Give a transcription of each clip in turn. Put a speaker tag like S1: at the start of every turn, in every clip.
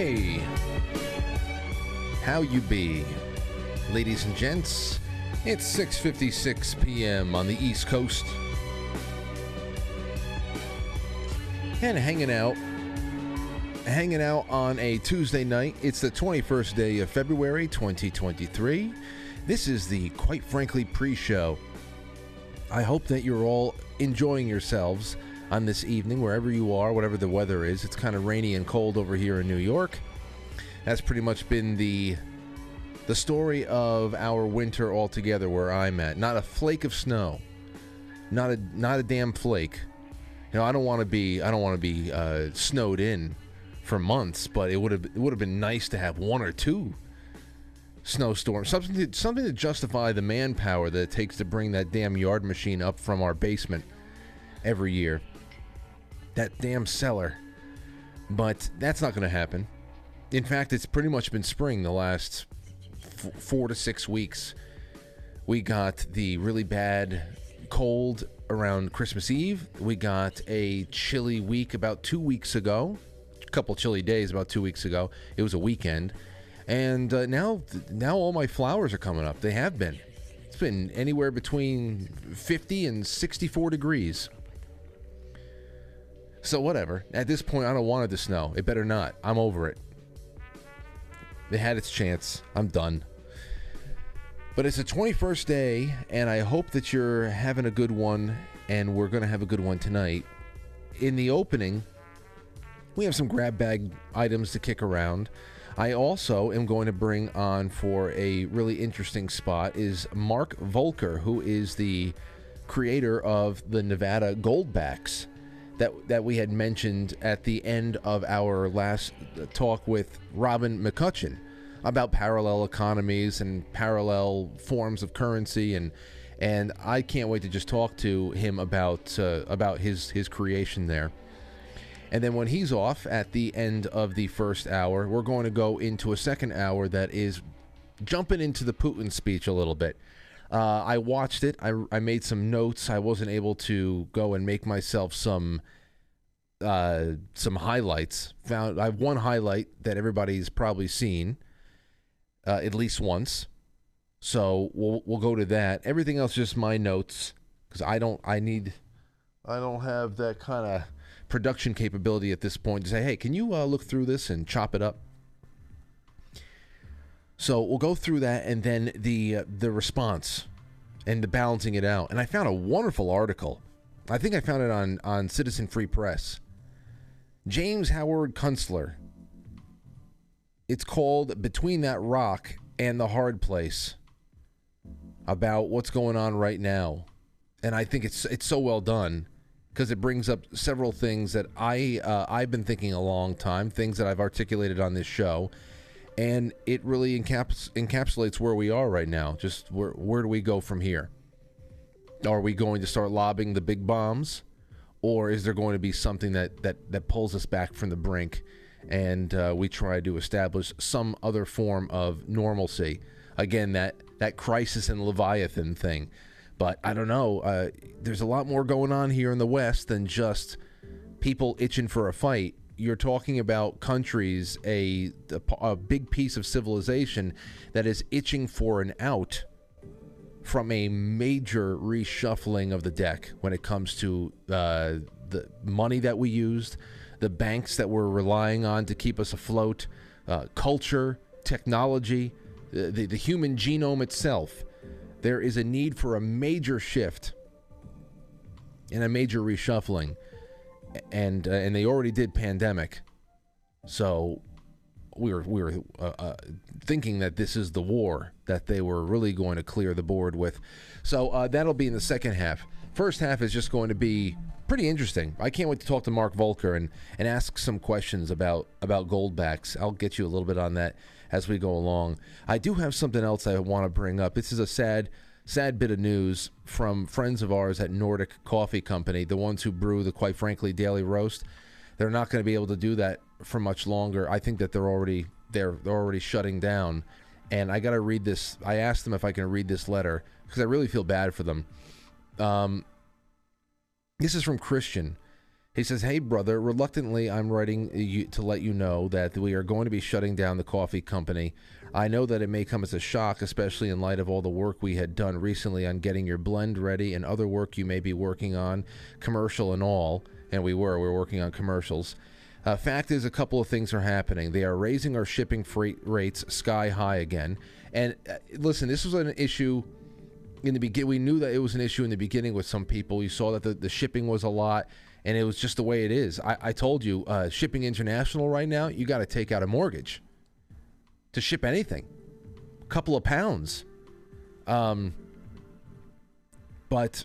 S1: Hey, how you be, ladies and gents? It's 6:56 p.m. on the East Coast, and hanging out, hanging out on a Tuesday night. It's the 21st day of February, 2023. This is the quite frankly pre-show. I hope that you're all enjoying yourselves on this evening, wherever you are, whatever the weather is. It's kind of rainy and cold over here in New York. That's pretty much been the the story of our winter altogether where I'm at. Not a flake of snow. Not a not a damn flake. You know, I don't want to be I don't want to be uh, snowed in for months, but it would have it would have been nice to have one or two snowstorms. Something to, something to justify the manpower that it takes to bring that damn yard machine up from our basement every year that damn cellar. But that's not going to happen. In fact, it's pretty much been spring the last f- four to six weeks. We got the really bad cold around Christmas Eve. We got a chilly week about two weeks ago. A couple chilly days about two weeks ago. It was a weekend, and uh, now now all my flowers are coming up. They have been. It's been anywhere between 50 and 64 degrees. So whatever. At this point, I don't want it to snow. It better not. I'm over it. It had its chance. I'm done. But it's the 21st day, and I hope that you're having a good one, and we're going to have a good one tonight. In the opening, we have some grab bag items to kick around. I also am going to bring on for a really interesting spot is Mark Voelker, who is the creator of the Nevada Goldbacks that that we had mentioned at the end of our last talk with Robin McCutcheon about parallel economies and parallel forms of currency and and I can't wait to just talk to him about uh, about his his creation there. And then when he's off at the end of the first hour, we're going to go into a second hour that is jumping into the Putin speech a little bit. Uh, I watched it. I, I made some notes. I wasn't able to go and make myself some uh, some highlights. Found I have one highlight that everybody's probably seen uh, at least once. So we'll we'll go to that. Everything else just my notes because I don't I need I don't have that kind of production capability at this point to say, hey, can you uh, look through this and chop it up? So we'll go through that and then the uh, the response and the balancing it out. And I found a wonderful article. I think I found it on on Citizen Free Press. James Howard Kunstler. It's called Between That Rock and the Hard Place about what's going on right now. And I think it's it's so well done because it brings up several things that I uh, I've been thinking a long time, things that I've articulated on this show, and it really encaps- encapsulates where we are right now. Just where where do we go from here? Are we going to start lobbing the big bombs, or is there going to be something that that that pulls us back from the brink, and uh, we try to establish some other form of normalcy? Again, that that crisis and Leviathan thing. But I don't know. Uh, there's a lot more going on here in the West than just people itching for a fight. You're talking about countries, a, a, big piece of civilization that is itching for an out from a major reshuffling of the deck when it comes to uh, the money that we used, the banks that we're relying on to keep us afloat, uh, culture, technology, the, the human genome itself. There is a need for a major shift and a major reshuffling and uh, and they already did pandemic. So we were we were uh, uh, thinking that this is the war that they were really going to clear the board with. So uh, that'll be in the second half. First half is just going to be pretty interesting. I can't wait to talk to Mark Voelker and and ask some questions about about goldbacks. I'll get you a little bit on that as we go along. I do have something else I want to bring up. This is a sad, sad bit of news from friends of ours at Nordic Coffee Company, the ones who brew the quite frankly daily roast. They're not going to be able to do that for much longer. I think that they're already they're they're already shutting down. And I got to read this. I asked them if I can read this letter because I really feel bad for them. Um, this is from Christian. He says, "Hey brother, reluctantly I'm writing you to let you know that we are going to be shutting down the coffee company. I know that it may come as a shock, especially in light of all the work we had done recently on getting your blend ready and other work you may be working on, commercial and all. And we were, we were working on commercials. Uh, fact is, a couple of things are happening. They are raising our shipping freight rates sky high again. And uh, listen, this was an issue in the beginning. We knew that it was an issue in the beginning with some people. You saw that the, the shipping was a lot and it was just the way it is. I, I told you, uh, shipping international right now, you got to take out a mortgage to ship anything, a couple of pounds. Um, but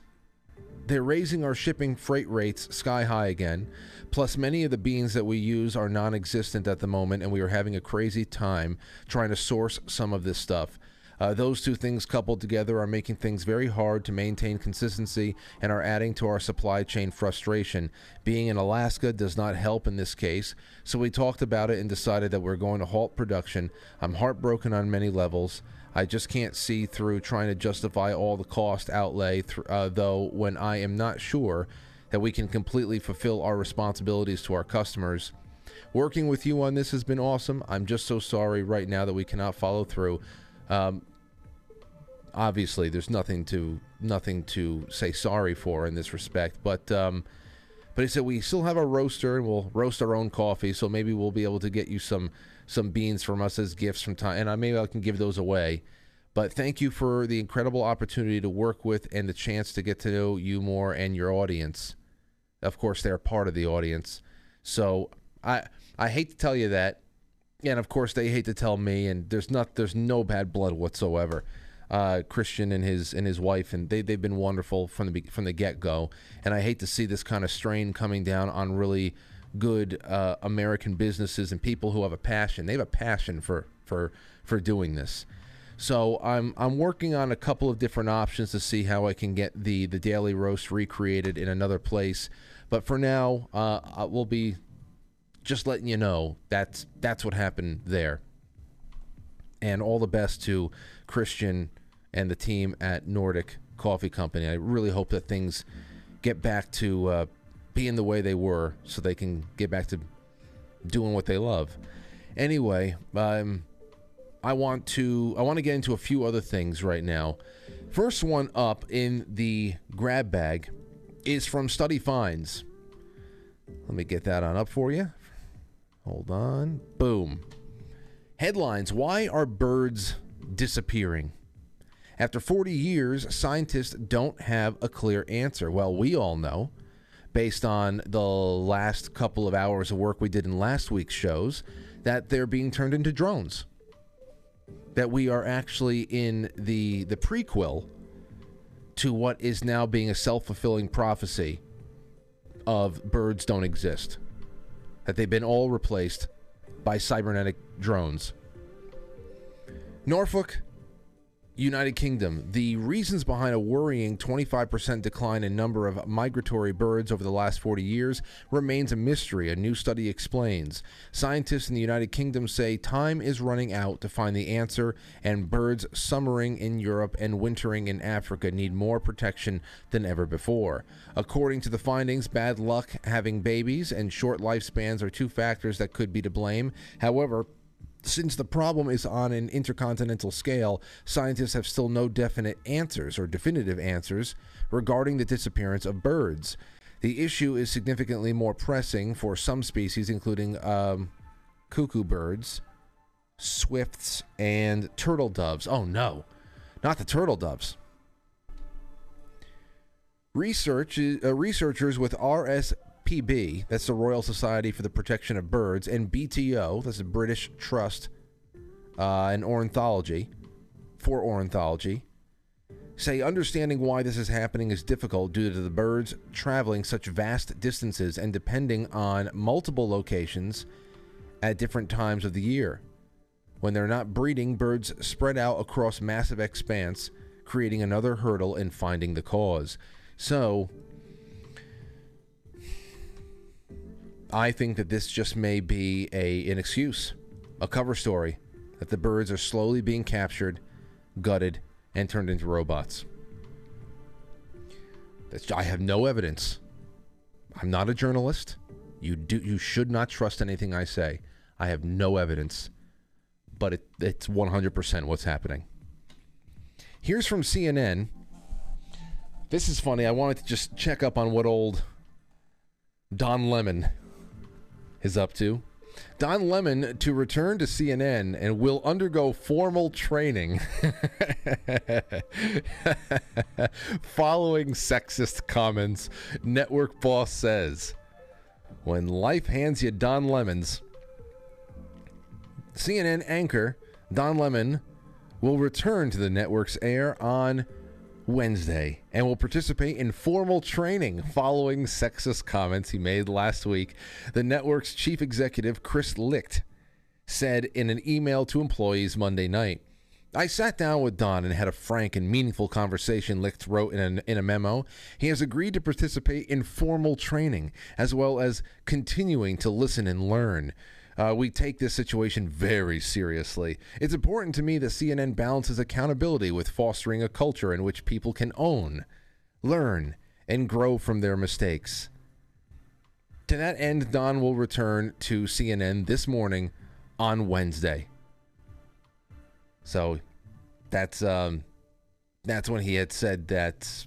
S1: they're raising our shipping freight rates sky high again. Plus, many of the beans that we use are non existent at the moment, and we are having a crazy time trying to source some of this stuff. Uh, those two things coupled together are making things very hard to maintain consistency and are adding to our supply chain frustration. Being in Alaska does not help in this case, so we talked about it and decided that we're going to halt production. I'm heartbroken on many levels. I just can't see through trying to justify all the cost outlay, th- uh, though, when I am not sure that we can completely fulfill our responsibilities to our customers. Working with you on this has been awesome. I'm just so sorry right now that we cannot follow through. Um, obviously, there's nothing to nothing to say sorry for in this respect, but um, but he said we still have a roaster and we'll roast our own coffee, so maybe we'll be able to get you some some beans from us as gifts from time, and I maybe I can give those away. But thank you for the incredible opportunity to work with and the chance to get to know you more and your audience. Of course, they're part of the audience. So I I hate to tell you that, and of course they hate to tell me. And there's not there's no bad blood whatsoever. Uh, Christian and his and his wife, and they they've been wonderful from the from the get go. And I hate to see this kind of strain coming down on really good uh, American businesses and people who have a passion. They have a passion for for for doing this. So I'm I'm working on a couple of different options to see how I can get the the daily roast recreated in another place. But for now, uh, we'll be just letting you know that's that's what happened there. And all the best to Christian and the team at Nordic Coffee Company. I really hope that things get back to uh, being the way they were, so they can get back to doing what they love. Anyway, um, I want to I want to get into a few other things right now. First one up in the grab bag is from Study Finds. Let me get that on up for you. Hold on. Boom. Headlines Why are birds disappearing? After 40 years, scientists don't have a clear answer. Well, we all know, based on the last couple of hours of work we did in last week's shows, that they're being turned into drones. That we are actually in the the prequel to what is now being a self-fulfilling prophecy of birds don't exist that they've been all replaced by cybernetic drones. Norfolk, United Kingdom. The reasons behind a worrying 25% decline in number of migratory birds over the last 40 years remains a mystery, a new study explains. Scientists in the United Kingdom say time is running out to find the answer, and birds summering in Europe and wintering in Africa need more protection than ever before. According to the findings, bad luck, having babies, and short lifespans are two factors that could be to blame. However, since the problem is on an intercontinental scale, scientists have still no definite answers or definitive answers regarding the disappearance of birds. The issue is significantly more pressing for some species, including um, cuckoo birds, swifts, and turtle doves. Oh no, not the turtle doves. Research, uh, researchers with RS PB, that's the Royal Society for the Protection of Birds, and BTO, that's the British Trust uh, and Ornithology, for Ornithology, say understanding why this is happening is difficult due to the birds traveling such vast distances and depending on multiple locations at different times of the year. When they're not breeding, birds spread out across massive expanse, creating another hurdle in finding the cause. So, I think that this just may be a an excuse, a cover story that the birds are slowly being captured, gutted, and turned into robots. That's, I have no evidence. I'm not a journalist. You do you should not trust anything I say. I have no evidence, but it, it's 100% what's happening. Here's from CNN. This is funny. I wanted to just check up on what old Don Lemon is up to. Don Lemon to return to CNN and will undergo formal training following sexist comments. Network boss says, "When life hands you Don Lemons, CNN anchor Don Lemon will return to the network's air on Wednesday and will participate in formal training following sexist comments he made last week. The network's chief executive, Chris Licht, said in an email to employees Monday night. I sat down with Don and had a frank and meaningful conversation, Licht wrote in a, in a memo. He has agreed to participate in formal training, as well as continuing to listen and learn. Uh, we take this situation very seriously. It's important to me that CNN balances accountability with fostering a culture in which people can own, learn, and grow from their mistakes. To that end, Don will return to CNN this morning on Wednesday. So that's um, that's when he had said that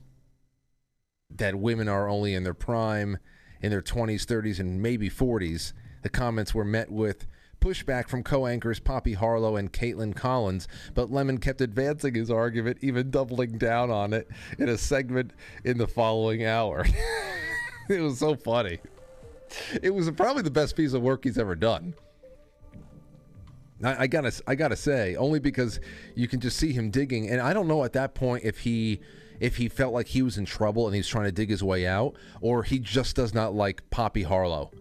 S1: that women are only in their prime, in their 20s, 30s, and maybe 40s the comments were met with pushback from co anchors Poppy Harlow and Kaitlan Collins, but Lemon kept advancing his argument, even doubling down on it in a segment in the following hour. it was so funny. It was probably the best piece of work he's ever done. I, I, gotta, I gotta say, only because you can just see him digging, and I don't know at that point if he, if he felt like he was in trouble and he's trying to dig his way out, or he just does not like Poppy Harlow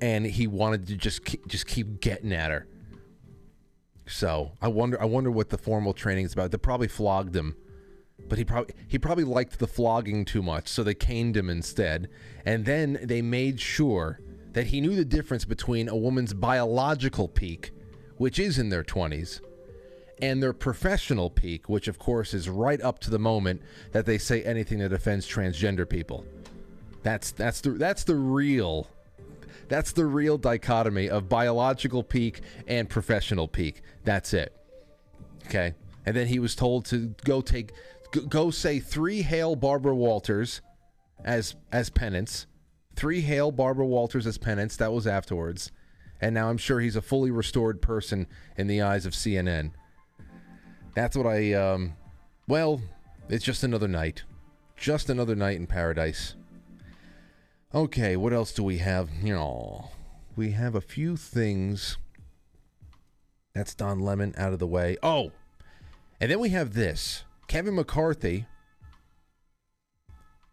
S1: and he wanted to just keep, just keep getting at her. So I wonder I wonder what the formal training is about. They probably flogged him, but he probably he probably liked the flogging too much, so they caned him instead. And then they made sure that he knew the difference between a woman's biological peak, which is in their twenties, and their professional peak, which of course is right up to the moment that they say anything that offends transgender people. That's that's the that's the real that's the real dichotomy of biological peak and professional peak. That's it. Okay. And then he was told to go take, go say three hail Barbara Walters as as penance. Three hail Barbara Walters as penance. That was afterwards. And now I'm sure he's a fully restored person in the eyes of CNN. That's what I, um, well, it's just another night. Just another night in paradise. Okay, what else do we have? You know, we have a few things. That's Don Lemon out of the way. Oh, and then we have this Kevin McCarthy.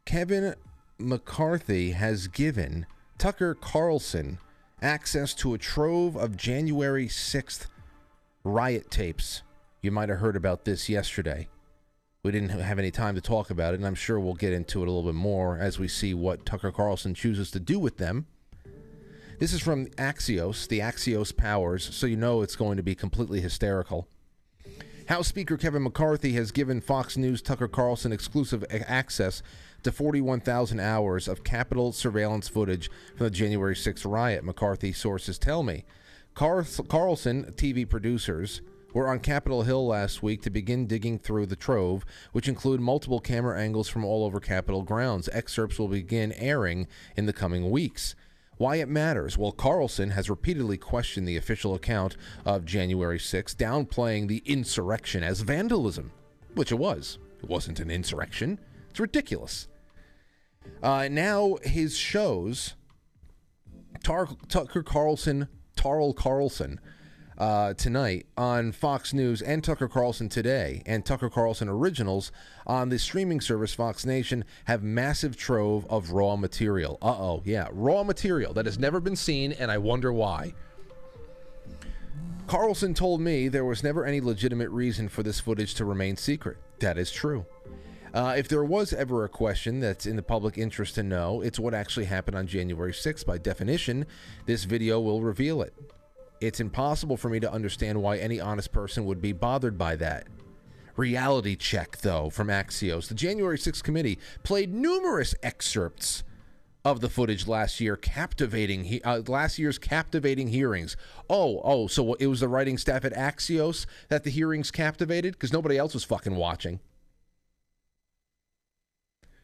S1: Kevin McCarthy has given Tucker Carlson access to a trove of January 6th riot tapes. You might have heard about this yesterday we didn't have any time to talk about it, and I'm sure we'll get into it a little bit more as we see what Tucker Carlson chooses to do with them. This is from Axios, the Axios powers, so you know it's going to be completely hysterical. House Speaker Kevin McCarthy has given Fox News Tucker Carlson exclusive access to 41,000 hours of Capitol surveillance footage from the January 6th riot, McCarthy sources tell me. Carlson TV producers were on Capitol Hill last week to begin digging through the trove, which include multiple camera angles from all over Capitol grounds. Excerpts will begin airing in the coming weeks. Why it matters? Well, Carlson has repeatedly questioned the official account of January 6, downplaying the insurrection as vandalism, which it was. It wasn't an insurrection. It's ridiculous. Uh, now his shows, Tar- Tucker Carlson, Tarl Carlson, uh, tonight on Fox News and Tucker Carlson today and Tucker Carlson Originals on the streaming service Fox Nation have massive trove of raw material. Uh oh, yeah, raw material that has never been seen, and I wonder why. Carlson told me there was never any legitimate reason for this footage to remain secret. That is true. Uh, if there was ever a question that's in the public interest to know, it's what actually happened on January 6th. By definition, this video will reveal it. It's impossible for me to understand why any honest person would be bothered by that. Reality check, though, from Axios. The January 6th committee played numerous excerpts of the footage last year, captivating uh, last year's captivating hearings. Oh, oh, so it was the writing staff at Axios that the hearings captivated because nobody else was fucking watching.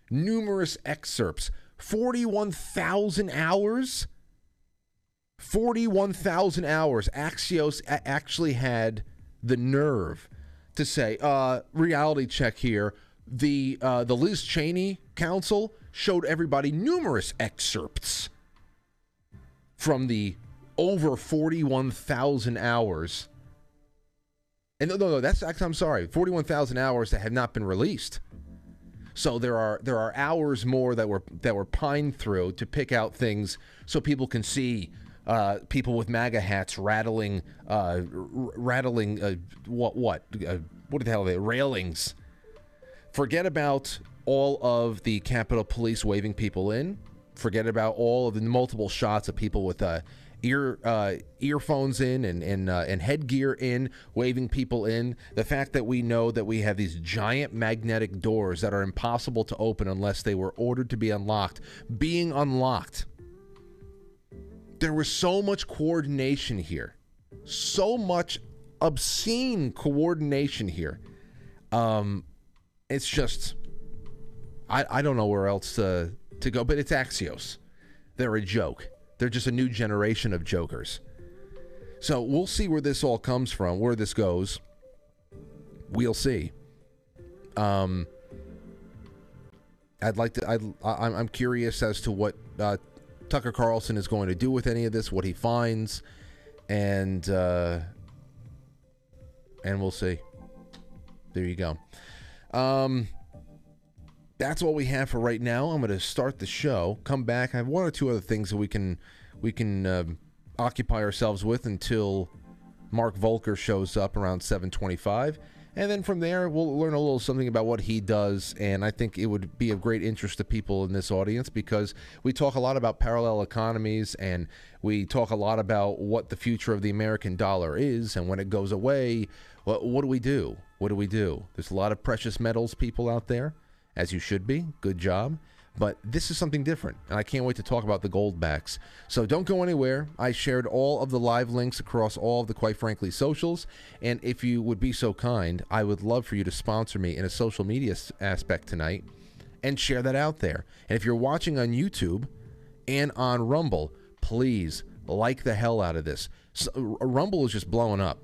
S1: Numerous excerpts, forty-one thousand hours. 41,000 hours. Axios actually had the nerve to say, uh, reality check here. The uh, the Liz Cheney counsel showed everybody numerous excerpts from the over 41,000 hours. And no, no, no, that's actually I'm sorry, 41,000 hours that have not been released. So there are there are hours more that were that were pined through to pick out things so people can see uh, people with MAGA hats rattling uh, r- rattling uh, what what uh, what the hell are they railings. Forget about all of the Capitol Police waving people in. Forget about all of the multiple shots of people with uh, ear uh, earphones in and and, uh, and headgear in, waving people in. The fact that we know that we have these giant magnetic doors that are impossible to open unless they were ordered to be unlocked, being unlocked. There was so much coordination here, so much obscene coordination here. Um, it's just I, I don't know where else to, to go, but it's Axios. They're a joke. They're just a new generation of jokers. So we'll see where this all comes from, where this goes. We'll see. Um, I'd like to. I'd, I, I'm curious as to what uh, Tucker Carlson is going to do with any of this, what he finds, and uh, and we'll see. There you go. Um, that's all we have for right now. I'm going to start the show. Come back. I have one or two other things that we can we can uh, occupy ourselves with until Mark Voelker shows up around 7:25, and then from there we'll learn a little something about what he does. And I think it would be of great interest to people in this audience because we talk a lot about parallel economies and we talk a lot about what the future of the American dollar is, and when it goes away, what what do we do? What do we do? There's a lot of precious metals people out there as you should be. Good job. But this is something different, and I can't wait to talk about the goldbacks. So don't go anywhere. I shared all of the live links across all of the Quite Frankly socials, and if you would be so kind, I would love for you to sponsor me in a social media aspect tonight and share that out there. And if you're watching on YouTube and on Rumble, please like the hell out of this. So, Rumble is just blowing up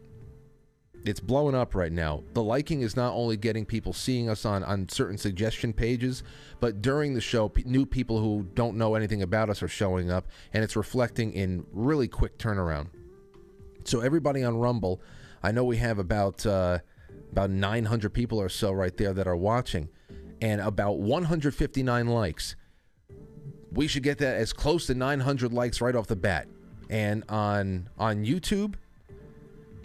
S1: it's blowing up right now. The liking is not only getting people seeing us on, on certain suggestion pages, but during the show, p- new people who don't know anything about us are showing up, and it's reflecting in really quick turnaround. So everybody on Rumble, I know we have about uh, about 900 people or so right there that are watching, and about 159 likes. We should get that as close to 900 likes right off the bat. And on on YouTube,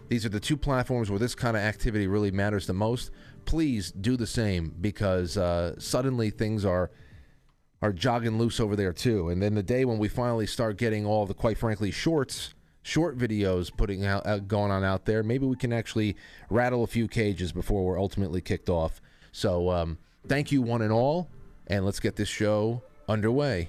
S1: these are the two platforms where this kind of activity really matters the most. Please do the same because uh, suddenly things are are jogging loose over there too. And then the day when we finally start getting all the quite frankly shorts, short videos putting out uh, going on out there, maybe we can actually rattle a few cages before we're ultimately kicked off. So um, thank you one and all, and let's get this show underway.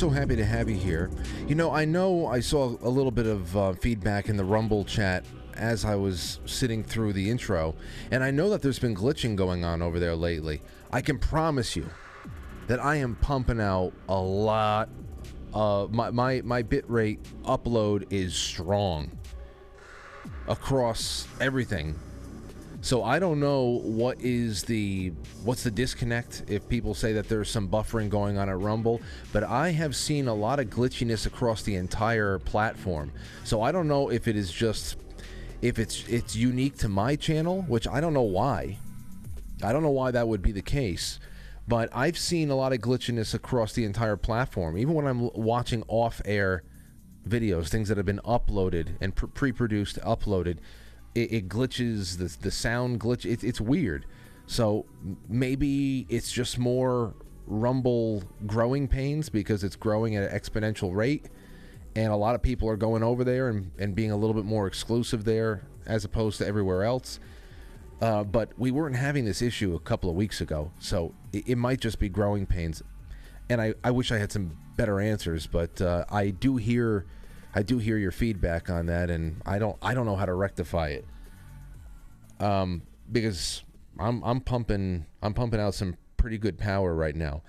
S1: So happy to have you here. You know, I know I saw a little bit of uh, feedback in the Rumble chat as I was sitting through the intro, and I know that there's been glitching going on over there lately. I can promise you that I am pumping out a lot. Uh, my, my, my bit rate upload is strong across everything so I don't know what is the what's the disconnect if people say that there's some buffering going on at Rumble, but I have seen a lot of glitchiness across the entire platform. So I don't know if it is just if it's it's unique to my channel, which I don't know why. I don't know why that would be the case, but I've seen a lot of glitchiness across the entire platform. Even when I'm watching off-air videos, things that have been uploaded and pre-produced, uploaded it, it glitches the the sound glitch. It, it's weird. So maybe it's just more Rumble growing pains because it's growing at an exponential rate, and a lot of people are going over there and, and being a little bit more exclusive there as opposed to everywhere else. Uh, but we weren't having this issue a couple of weeks ago, so it, it might just be growing pains. And I, I wish I had some better answers, but uh, I do hear I do hear your feedback on that, and I don't I don't know how to rectify it. Um, because I'm I'm pumping I'm pumping out some pretty good power right now.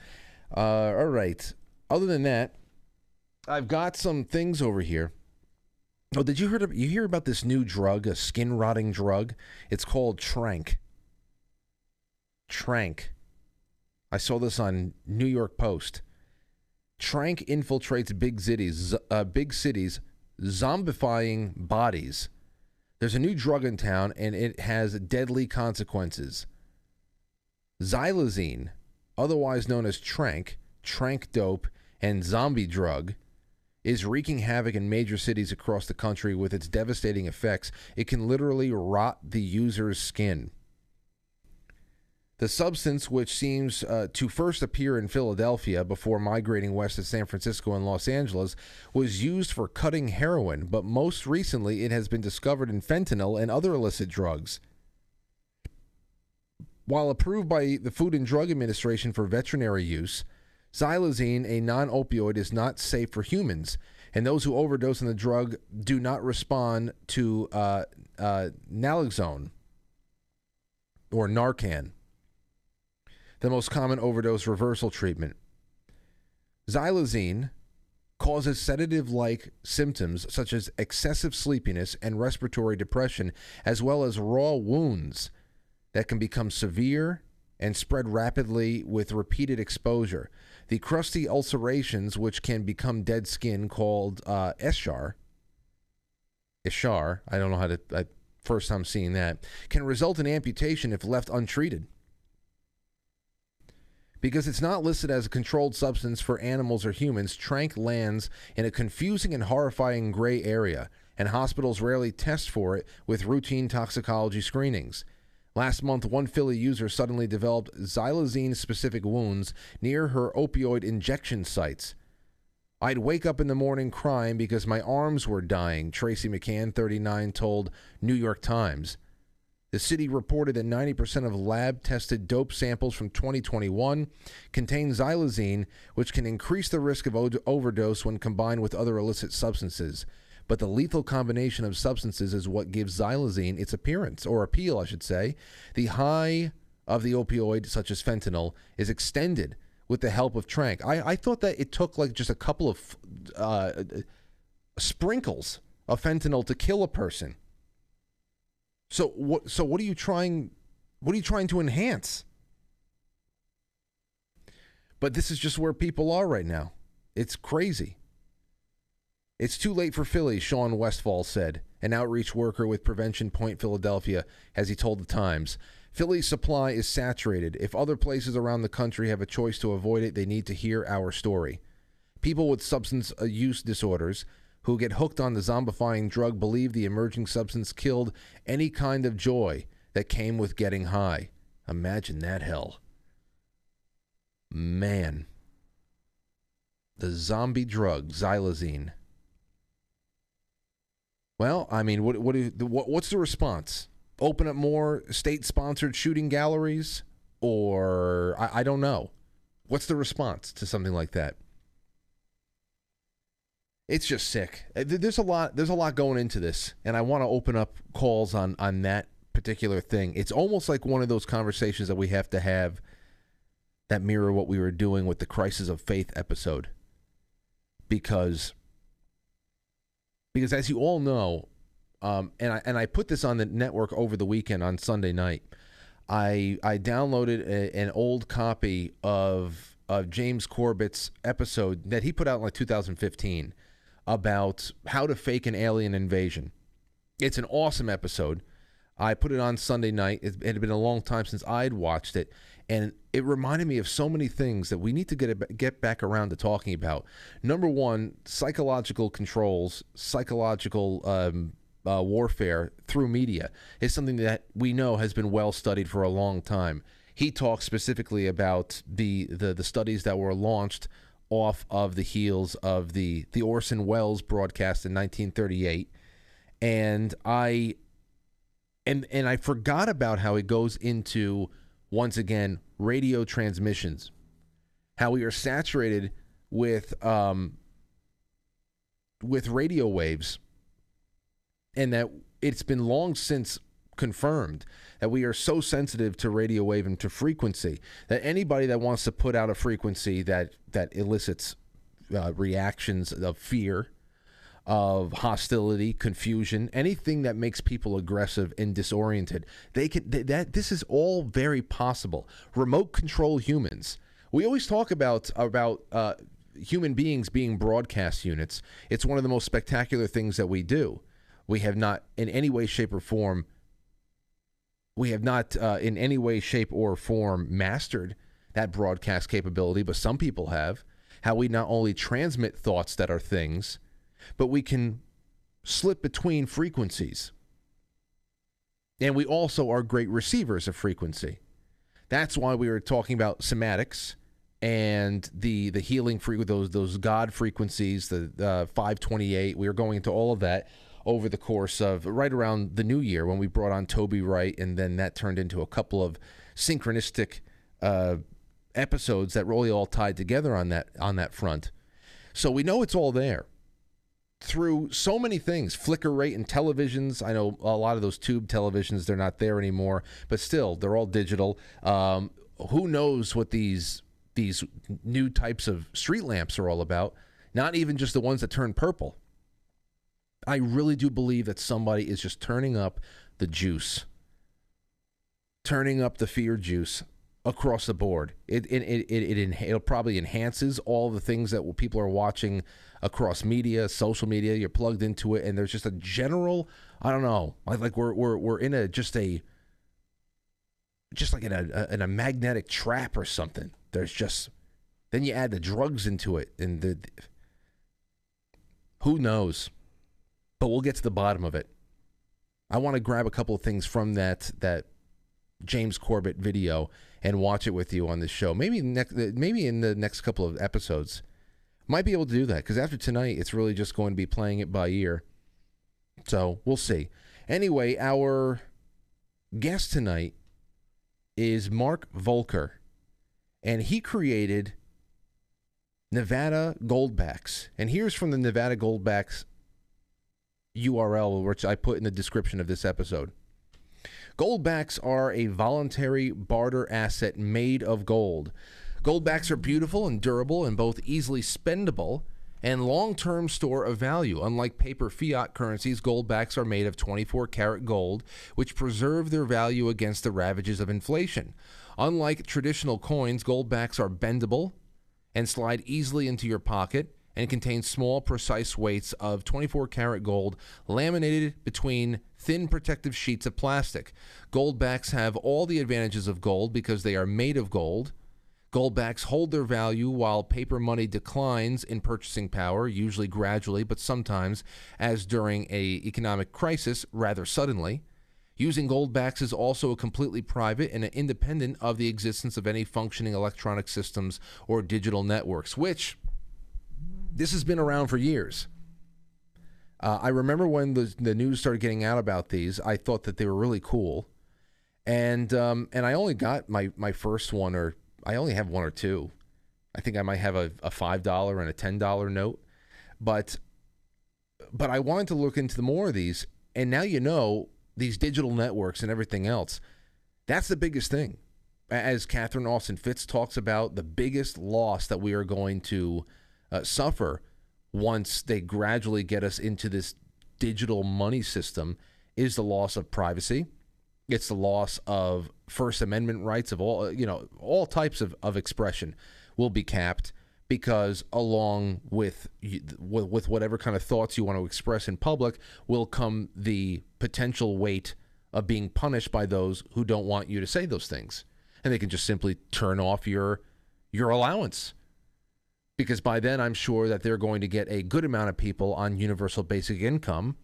S1: Uh, all right. Other than that, I've got some things over here. Oh, did you hear you hear about this new drug, a skin rotting drug? It's called Tranq. Tranq. I saw this on New York Post. Tranq infiltrates big cities, uh, big cities, zombifying bodies. There's a new drug in town, and it has deadly consequences. Xylazine, otherwise known as Tranq, Tranq dope, and zombie drug, is wreaking havoc in major cities across the country with its devastating effects. It can literally rot the user's skin. The substance, which seems uh, to first appear in Philadelphia before migrating west to San Francisco and Los Angeles, was used for cutting heroin, but most recently it has been discovered in fentanyl and other illicit drugs. While approved by the Food and Drug Administration for veterinary use, xylazine, a non opioid, is not safe for humans, and those who overdose on the drug do not respond to uh, uh, naloxone or Narcan the most common overdose reversal treatment. Xylazine causes sedative like symptoms such as excessive sleepiness and respiratory depression, as well as raw wounds that can become severe and spread rapidly with repeated exposure. The crusty ulcerations, which can become dead skin, called uh, eschar, eschar, I don't know how to, I, first time seeing that, can result in amputation if left untreated because it's not listed as a controlled substance for animals or humans, Tranq lands in a confusing and horrifying gray area, and hospitals rarely test for it with routine toxicology screenings. Last month, one Philly user suddenly developed xylazine specific wounds near her opioid injection sites. I'd wake up in the morning crying because my arms were dying, Tracy McCann, 39, told New York Times. The city reported that 90% of lab tested dope samples from 2021 contain xylazine, which can increase the risk of o- overdose when combined with other illicit substances. But the lethal combination of substances is what gives xylazine its appearance, or appeal, I should say. The high of the opioid, such as fentanyl, is extended with the help of Tranq. I, I thought that it took like just a couple of uh, sprinkles of fentanyl to kill a person. So what? So what are you trying? What are you trying to enhance? But this is just where people are right now. It's crazy. It's too late for Philly, Sean Westfall said, an outreach worker with Prevention Point Philadelphia, as he told the Times. Philly's supply is saturated. If other places around the country have a choice to avoid it, they need to hear our story. People with substance use disorders who get hooked on the zombifying drug believe the emerging substance killed any kind of joy that came with getting high. Imagine that hell. Man. The zombie drug, xylazine. Well, I mean, what, what, what what's the response? Open up more state sponsored shooting galleries? Or I, I don't know. What's the response to something like that? It's just sick. Uh, there's a lot. There's a lot going into this, and I want to open up calls on on that particular thing. It's almost like one of those conversations that we have to have that mirror what we were doing with the crisis of faith episode, because because as you all know, um, and I and I put this on the network over the weekend on Sunday night. I I downloaded a, an old copy of of James Corbett's episode that he put out in like 2015 about how to fake an alien invasion. It's an awesome episode. I put it on Sunday night. It, had been a long time since I'd watched it, and it reminded me of so many things that we need to get get back around to talking about. Number one, psychological controls, psychological um, uh, warfare through media is something that we know has been well studied for a long time. He talks specifically about the, the the studies that were launched off of the heels of the the Orson Welles broadcast in 1938, and I and and I forgot about how it goes into once again radio transmissions, how we are saturated with um with radio waves, and that it's been long since confirmed that we are so sensitive to radio wave and to frequency that anybody that wants to put out a frequency that that elicits uh, reactions of fear of hostility, confusion, anything that makes people aggressive and disoriented. They can they, that this is all very possible. Remote control humans. We always talk about about uh, human beings being broadcast units. It's one of the most spectacular things that we do. We have not, in any way, shape, or form, we have not uh, in any way, shape, or form mastered that broadcast capability, but some people have. How we not only transmit thoughts that are things, but we can slip between frequencies. And we also are great receivers of frequency. That's why we were talking about cymatics and the the healing free those those God frequencies, the uh, 528. We were going into all of that over the course of right around the new year when we brought on Toby Wright, and then that turned into a couple of synchronistic uh, episodes that really all tied together on that on that front. So we know it's all there. Through so many things flicker rate and televisions. I know a lot of those tube televisions they're not there anymore but still they're all digital. Um, who knows what these these new types of street lamps are all about? Not even just the ones that turn purple i really do believe that somebody is just turning up the juice turning up the fear juice across the board it it it, it, it, it probably enhances all the things that people are watching across media, social media. You're plugged into it, and there's just a general, I don't know, like like we're we're we're in a just a just like in a, in a magnetic trap or something. There's just then you add the drugs into it, and the who knows, but we'll get to the bottom of it. I want to grab a couple of things from that that James Corbett video and watch it with you on this show. Maybe next, maybe in the next couple of episodes might be able to do that because after tonight, it's really just going to be playing it by ear. So we'll see. Anyway, our guest tonight is Mark Voelker, and he created Nevada Goldbacks. And here's from the Nevada Goldbacks URL, which I put in the description of this episode. Goldbacks are a voluntary barter asset made of gold. Goldbacks are beautiful and durable and both easily spendable and long term store of value. Unlike paper fiat currencies, goldbacks are made of 24 karat gold, which preserve their value against the ravages of inflation. Unlike traditional coins, goldbacks are bendable and slide easily into your pocket and contains small, precise weights of 24 karat gold laminated between thin protective sheets of plastic. Gold backs have all the advantages of gold because they are made of gold Gold backs hold their value while paper money declines in purchasing power, usually gradually, but sometimes, as during a economic crisis, rather suddenly. Using gold backs is also completely private and independent of the existence of any functioning electronic systems or digital networks, which this has been around for years. Uh, I remember when the, the news started getting out about these, I thought that they were really cool. And um, and I only got my, my first one or I only have one or two. I think I might have a, a five dollar and a ten dollar note, but but I wanted to look into more of these, and now you know these digital networks and everything else. That's the biggest thing, as Catherine Austin Fitts talks about. The biggest loss that we are going to uh, suffer once they gradually get us into this digital money system is the loss of privacy. It's the loss of First Amendment rights of all, you know, all types of, of expression will be capped because along with with whatever kind of thoughts you want to express in public will come the potential weight of being punished by those who don't want you to say those things and they can just simply turn off your your allowance because by then I'm sure that they're going to get a good amount of people on universal basic income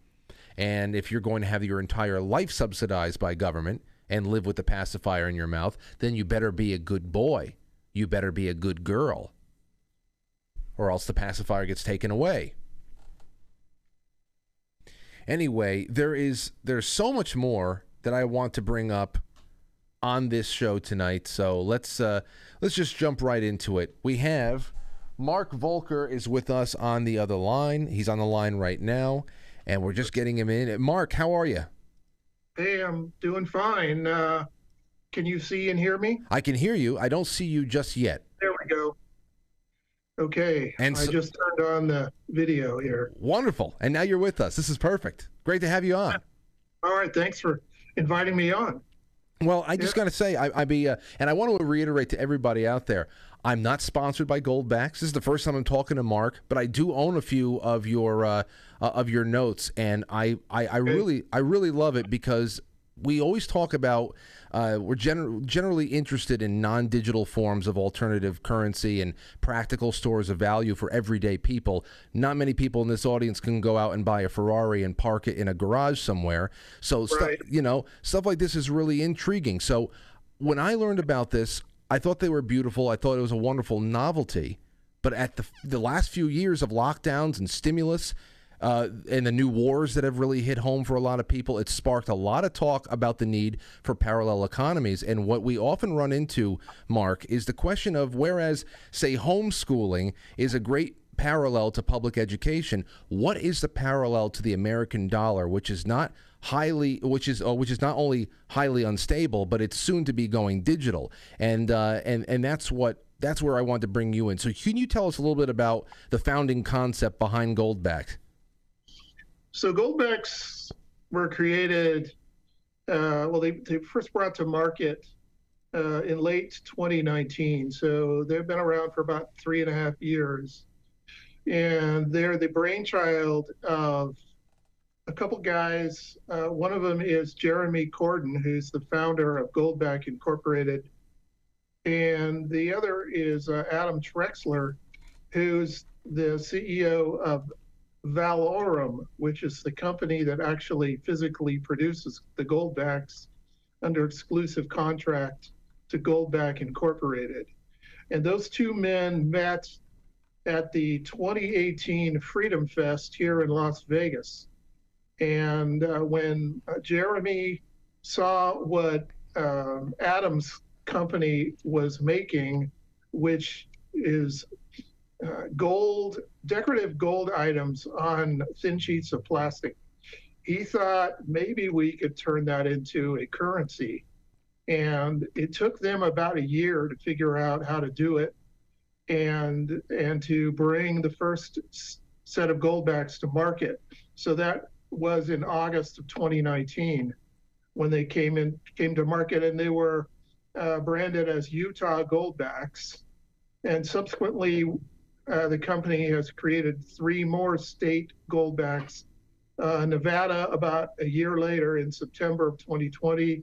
S1: and if you're going to have your entire life subsidized by government and live with the pacifier in your mouth then you better be a good boy you better be a good girl or else the pacifier gets taken away. Anyway, there is there's so much more that I want to bring up on this show tonight. So let's uh, let's just jump right into it. We have Mark Voelker is with us on the other line. He's on the line right now, and we're just getting him in. Mark, how are you?
S2: Hey, I'm doing fine. Uh, can you see and hear me?
S1: I can hear you. I don't see you just yet.
S2: There we go. Okay. And so, I just turned on the video here.
S1: Wonderful. And now you're with us. This is perfect. Great to have you on.
S2: All right. Thanks for inviting me on.
S1: Well, I just got to say, I, I be, uh, and I want to reiterate to everybody out there, I'm not sponsored by Goldbacks. This is the first time I'm talking to Mark, but I do own a few of your uh, uh, of your notes, and I, I, I really, I really love it because we always talk about uh, we're gener- generally interested in non digital forms of alternative currency and practical stores of value for everyday people. Not many people in this audience can go out and buy a Ferrari and park it in a garage somewhere. So, right. stuff, you know, stuff like this is really intriguing. So, when I learned about this, I thought they were beautiful. I thought it was a wonderful novelty. But at the, the last few years of lockdowns and stimulus, uh, and the new wars that have really hit home for a lot of people, it sparked a lot of talk about the need for parallel economies. And what we often run into, Mark, is the question of whereas, say, homeschooling is a great parallel to public education, what is the parallel to the American dollar, which is not highly which is uh, which is not only highly unstable but it's soon to be going digital and uh, and and that's what that's where I want to bring you in so can you tell us a little bit about the founding concept behind Goldback
S2: so Goldbacks were created, uh, well, they, they first brought to market uh, in late 2019. So they've been around for about three and a half years. And they're the brainchild of a couple guys. Uh, one of them is Jeremy Cordon, who's the founder of Goldback Incorporated. And the other is uh, Adam Trexler, who's the CEO of Valaurum, which is the company that actually physically produces the Goldbacks under exclusive contract to Goldback Incorporated. And those two men met at the 2018 Freedom Fest here in Las Vegas. And uh, when uh, Jeremy saw what um, Adam's company was making, which is uh, gold, decorative gold items on thin sheets of plastic. He thought maybe we could turn that into a currency. And it took them about a year to figure out how to do it and and to bring the first set of goldbacks to market. So that was in August of 2019 when they came in came to market and they were uh, branded as Utah Goldbacks. And subsequently, uh, the company has created three more state goldbacks. Uh, Nevada, about a year later in September of 2020,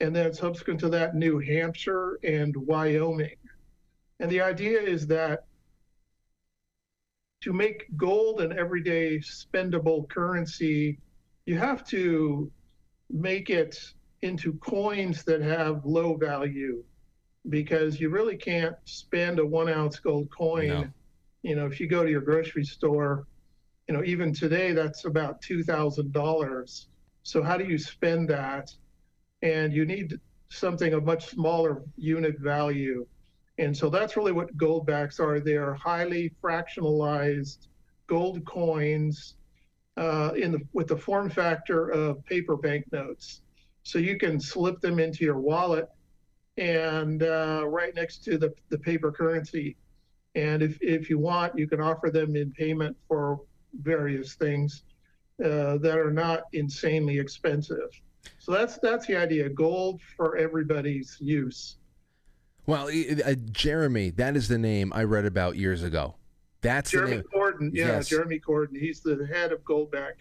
S2: and then subsequent to that, New Hampshire and Wyoming. And the idea is that to make gold an everyday spendable currency, you have to make it into coins that have low value because you really can't spend a one ounce gold coin no you know, if you go to your grocery store, you know, even today, that's about $2,000. So how do you spend that? And you need something of much smaller unit value. And so that's really what goldbacks are. They are highly fractionalized gold coins uh, in the, with the form factor of paper banknotes. So you can slip them into your wallet and uh, right next to the, the paper currency. And if, if you want, you can offer them in payment for various things uh, that are not insanely expensive. So that's that's the idea. Gold for everybody's use.
S1: Well, uh, Jeremy, that is the name I read about years ago. That's
S2: Jeremy Cordon. Yeah, yes. Jeremy Cordon. He's the head of Goldback.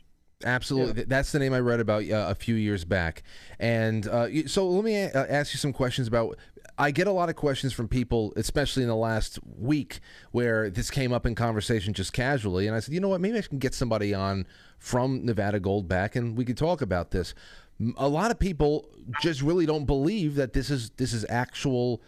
S1: Absolutely, yeah. that's the name I read about uh, a few years back. And uh, so, let me a- uh, ask you some questions about. I get a lot of questions from people, especially in the last week, where this came up in conversation just casually, and I said, you know what, maybe I can get somebody on from Nevada Goldback, and we could talk about this. A lot of people just really don't believe that this is this is actual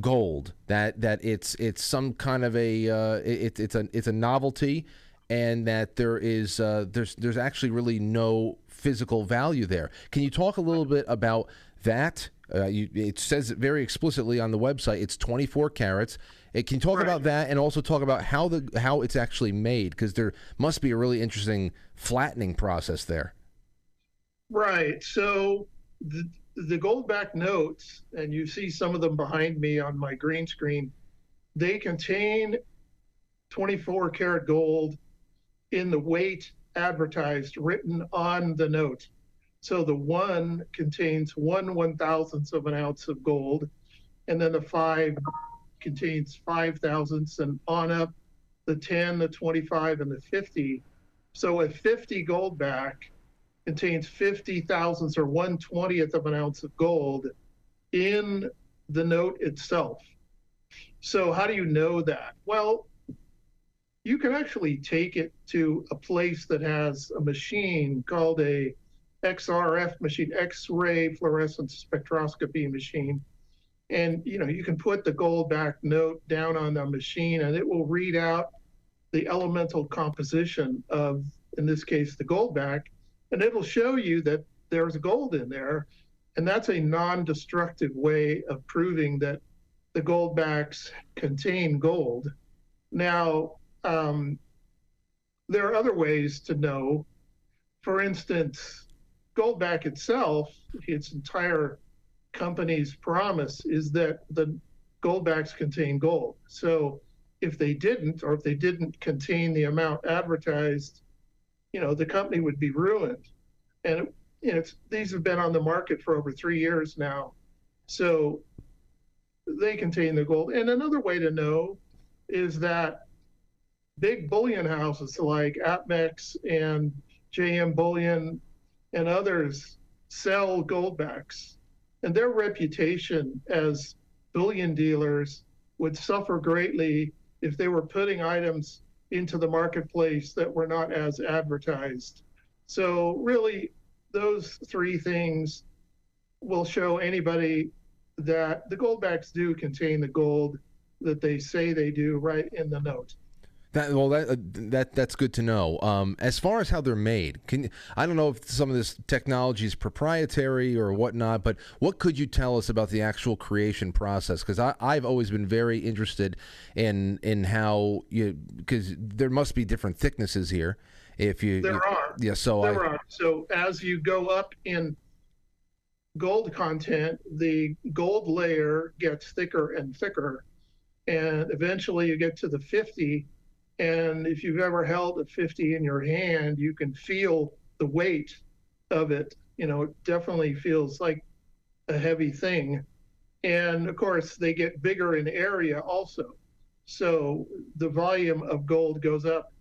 S1: gold that that it's it's some kind of a uh, it, it's a it's a novelty and that there is uh, there's there's actually really no physical value there. Can you talk a little bit about that? Uh, you, it says it very explicitly on the website. It's 24 carats. It, can you talk right. about that and also talk about how the how it's actually made? Because there must be a really interesting flattening process there.
S2: Right. So the, the gold-backed notes, and you see some of them behind me on my green screen, they contain 24 karat gold in the weight advertised written on the note. So the one contains one one thousandth of an ounce of gold, and then the five contains five thousandths, and on up the 10, the 25, and the 50. So a 50 gold back contains 50 thousandths or 120th of an ounce of gold in the note itself. So, how do you know that? Well, you can actually take it to a place that has a machine called a XRF machine, X-ray fluorescence spectroscopy machine. And you know, you can put the gold back note down on the machine and it will read out the elemental composition of, in this case, the gold back and it'll show you that there's gold in there. And that's a non destructive way of proving that the gold backs contain gold. Now, um, there are other ways to know. For instance, Goldback itself, its entire company's promise is that the goldbacks contain gold. So if they didn't, or if they didn't contain the amount advertised you know, the company would be ruined. And know, these have been on the market for over three years now. So they contain the gold. And another way to know is that big bullion houses like APMEX and JM Bullion and others sell goldbacks. And their reputation as bullion dealers would suffer greatly if they were putting items into the marketplace that were not as advertised. So, really, those three things will show anybody that the goldbacks do contain the gold that they say they do right in the note.
S1: That well, that uh, that that's good to know. Um, as far as how they're made, can I don't know if some of this technology is proprietary or whatnot, but what could you tell us about the actual creation process? Because I've always been very interested in in how you because there must be different thicknesses here. If you
S2: there
S1: you,
S2: are
S1: yeah, so
S2: there
S1: I,
S2: are so as you go up in gold content, the gold layer gets thicker and thicker, and eventually you get to the fifty and if you've ever held a 50 in your hand, you can feel the weight of it. You know, it definitely feels like a heavy thing. And of course, they get bigger in area also. So the volume of gold goes up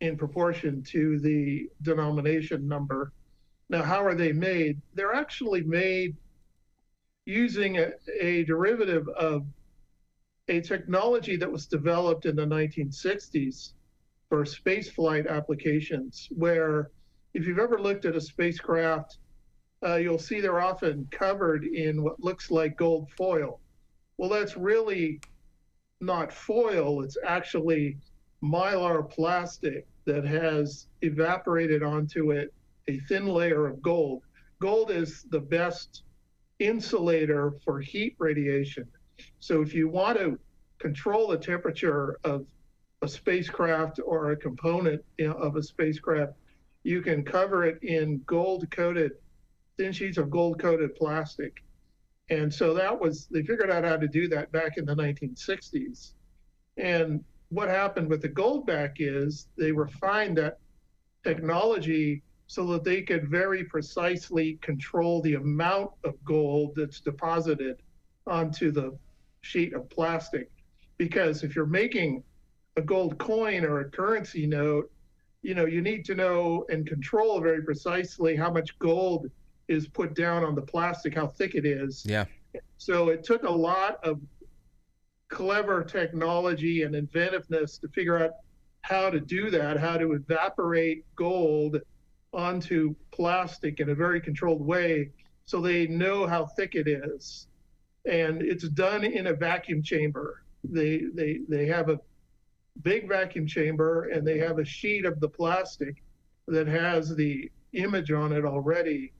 S2: in proportion to the denomination number. Now, how are they made? They're actually made using a, a derivative of a technology that was developed in the 1960s for spaceflight applications, where if you've ever looked at a spacecraft, uh, you'll see they're often covered in what looks like gold foil. Well, that's really not foil, it's actually mylar plastic that has evaporated onto it a thin layer of gold. Gold is the best insulator for heat radiation. So if you want to control the temperature of a spacecraft or a component you know, of a spacecraft, you can cover it in gold coated, thin sheets of gold coated plastic. And so that was, they figured out how to do that back in the 1960s. And what happened with the Goldback is they refined that technology so that they could very precisely control the amount of gold that's deposited onto the sheet of plastic. Because if you're making a gold coin or a currency note, you know, you need to know and control very precisely how much gold is put down on the plastic, how thick it is.
S1: Yeah.
S2: So it took a lot of clever technology and inventiveness to figure out how to do that, how to evaporate gold onto plastic in a very controlled way so they know how thick it is. And it's done in a vacuum chamber. They they they have a big vacuum chamber and they have a sheet of the plastic that has the image on it already.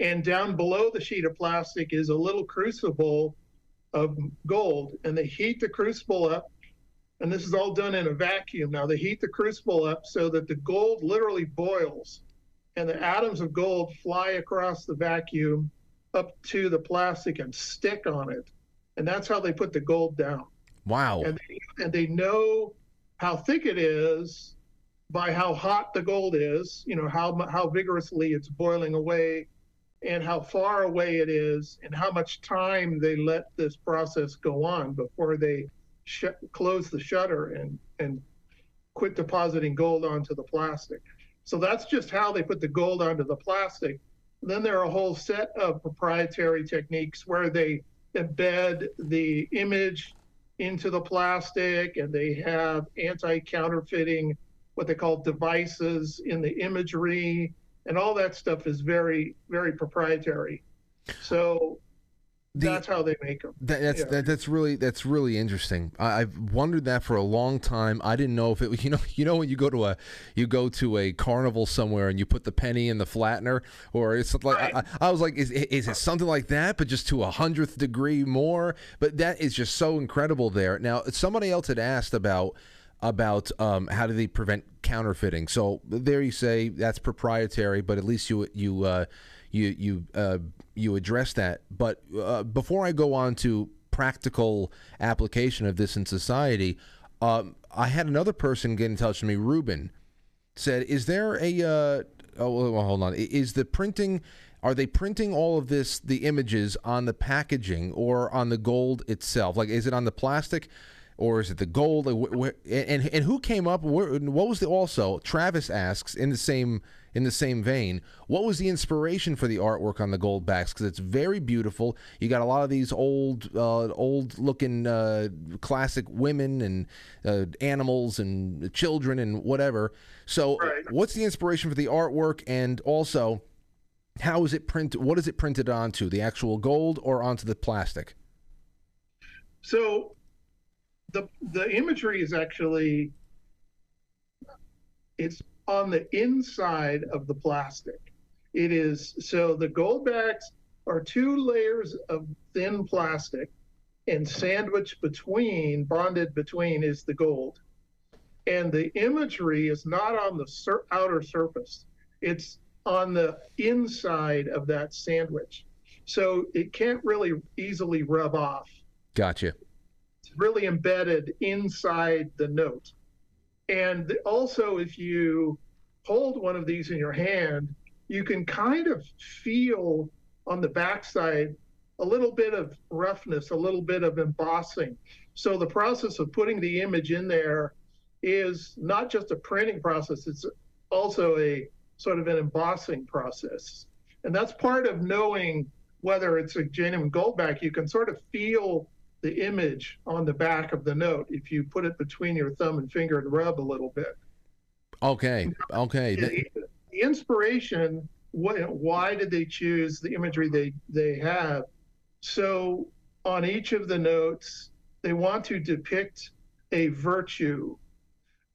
S2: And down below the sheet of plastic is a little crucible of gold. And they heat the crucible up. And this is all done in a vacuum. Now they heat the crucible up so that the gold literally boils and the atoms of gold fly across the vacuum up to the plastic and stick on it. And that's how they put the gold down.
S1: Wow.
S2: And they, and they know how thick it is by how hot the gold is, you know, how how vigorously it's boiling away and how far away it is and how much time they let this process go on before they sh- close the shutter and and quit depositing gold onto the plastic. So that's just how they put the gold onto the plastic. Then there are a whole set of proprietary techniques where they embed the image into the plastic and they have anti-counterfeiting what they call devices in the imagery. And all that stuff is very very proprietary. So the, that's how they make them.
S1: That, that's yeah. that, that's really that's really interesting. I, have wondered that for a long time. I didn't know if it you know you know when you go to a you go to a carnival somewhere and you put the penny in the flattener or it's like right. I, I, was like is is it something like that but just to a hundredth degree more? But that is just so incredible there. Now somebody else had asked about about um, how do they prevent counterfeiting. So there you say that's proprietary, but at least you you. Uh, you you uh, you address that. But uh, before I go on to practical application of this in society, um, I had another person get in touch with me. Ruben said, "Is there a uh, oh well, hold on? Is the printing?" Are they printing all of this, the images, on the packaging or on the gold itself? Like, is it on the plastic? or is it the gold? And and who came up? What was the also? Travis asks in the same in the same vein, what was the inspiration for the artwork on the gold backs? Because it's very beautiful. You got a lot of these old, uh, old looking uh, classic women and uh, animals and children and whatever. So, right. what's the inspiration for the artwork? And also, how is it printed? What is it printed onto? The actual gold or onto the plastic?
S2: So, the the imagery is actually it's on the inside of the plastic. It is so the gold backs are two layers of thin plastic, and sandwiched between, bonded between, is the gold. And the imagery is not on the sur- outer surface, it's on the inside of that sandwich. So it can't really easily rub off.
S1: Gotcha.
S2: It's really embedded inside the note. And also, if you hold one of these in your hand, you can kind of feel on the backside a little bit of roughness, a little bit of embossing. So the process of putting the image in there is not just a printing process, it's also a sort of an embossing process. And that's part of knowing whether it's a genuine goldback. You can sort of feel the image on the back of the note if you put it between your thumb and finger and rub a little bit.
S1: Okay. Okay.
S2: The, the inspiration. What, why did they choose the imagery they they have? So on each of the notes, they want to depict a virtue,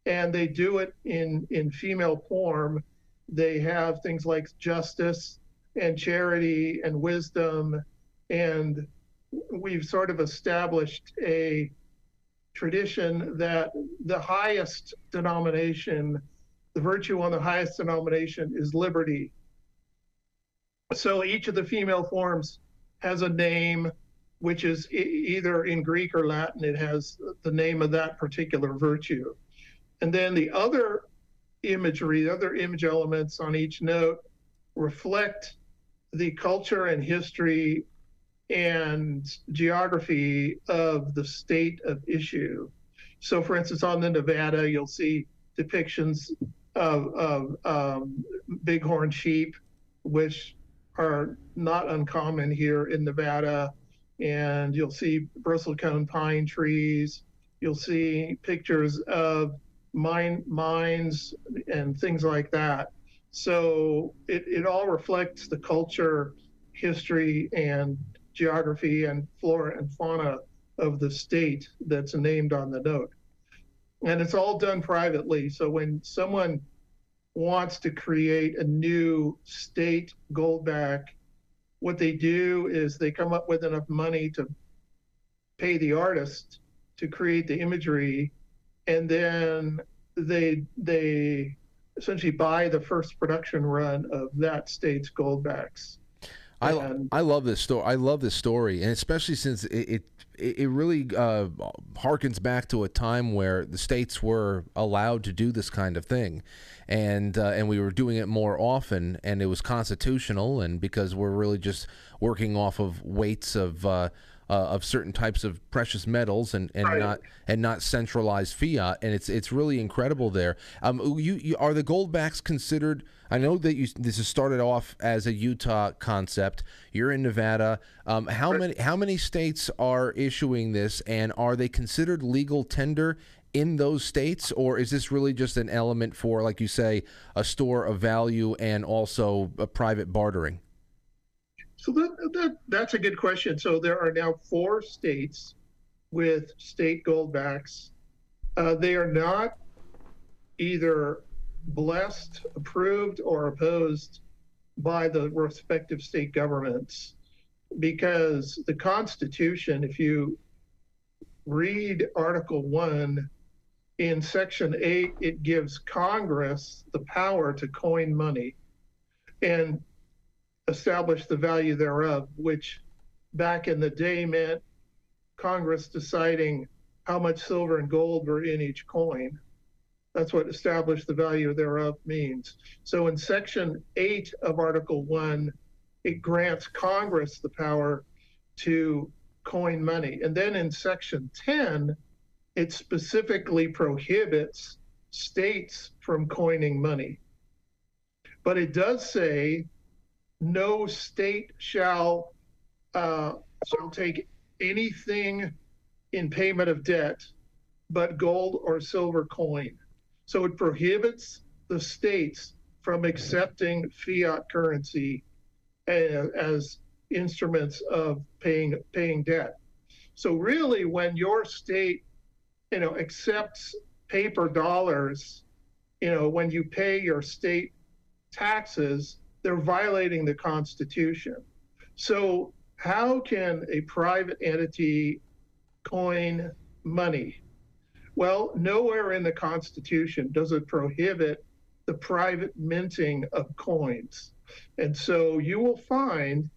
S2: and they do it in in female form. They have things like justice and charity and wisdom and we've sort of established a tradition that the highest denomination, the virtue on the highest denomination is liberty. So each of the female forms has a name, which is e- either in Greek or Latin, it has the name of that particular virtue. And then the other imagery, the other image elements on each note reflect the culture and history and geography of the state of issue. So, for instance, on the Nevada, you'll see depictions of, of um, bighorn sheep, which are not uncommon here in Nevada. And you'll see bristlecone pine trees. You'll see pictures of mine mines and things like that. So it, it all reflects the culture, history, and geography and flora and fauna of the state that's named on the note. And it's all done privately. So when someone wants to create a new state goldback, what they do is they come up with enough money to pay the artist to create the imagery and then they they essentially buy the first production run of that state's goldbacks.
S1: I, and, I love this story. I love this story, and especially since it it, it really uh, harkens back to a time where the states were allowed to do this kind of thing, and uh, and we were doing it more often, and it was constitutional, and because we're really just working off of weights of. Uh, uh, of certain types of precious metals and, and right. not and not centralized fiat, and it's it's really incredible there. Um, you, you are the goldbacks considered? I know that you this has started off as a Utah concept. You're in Nevada. Um, how right. many how many states are issuing this, and are they considered legal tender? in those states, or is this really just an element for, like you say, a store of value and also a private bartering?
S2: So that, that that's a good question. So there are now four states with state goldbacks. Uh, they are not either blessed, approved, or opposed by the respective state governments because the Constitution, if you read Article 1 in Section 8, it gives Congress the power to coin money. And establish the value thereof, which back in the day meant Congress deciding how much silver and gold were in each coin. That's what established the value thereof means. So in Section 8 of Article 1, it grants Congress the power to coin money. And then in Section 10, it specifically prohibits states from coining money. But it does say no state shall uh, shall take anything in payment of debt but gold or silver coin. So it prohibits the states from accepting fiat currency as, as instruments of paying paying debt. So really, when your state, you know, accepts paper dollars, you know, when you pay your state taxes, they're violating the Constitution. So, how can a private entity coin money? Well, nowhere in the Constitution does it prohibit the private minting of coins. And so you will find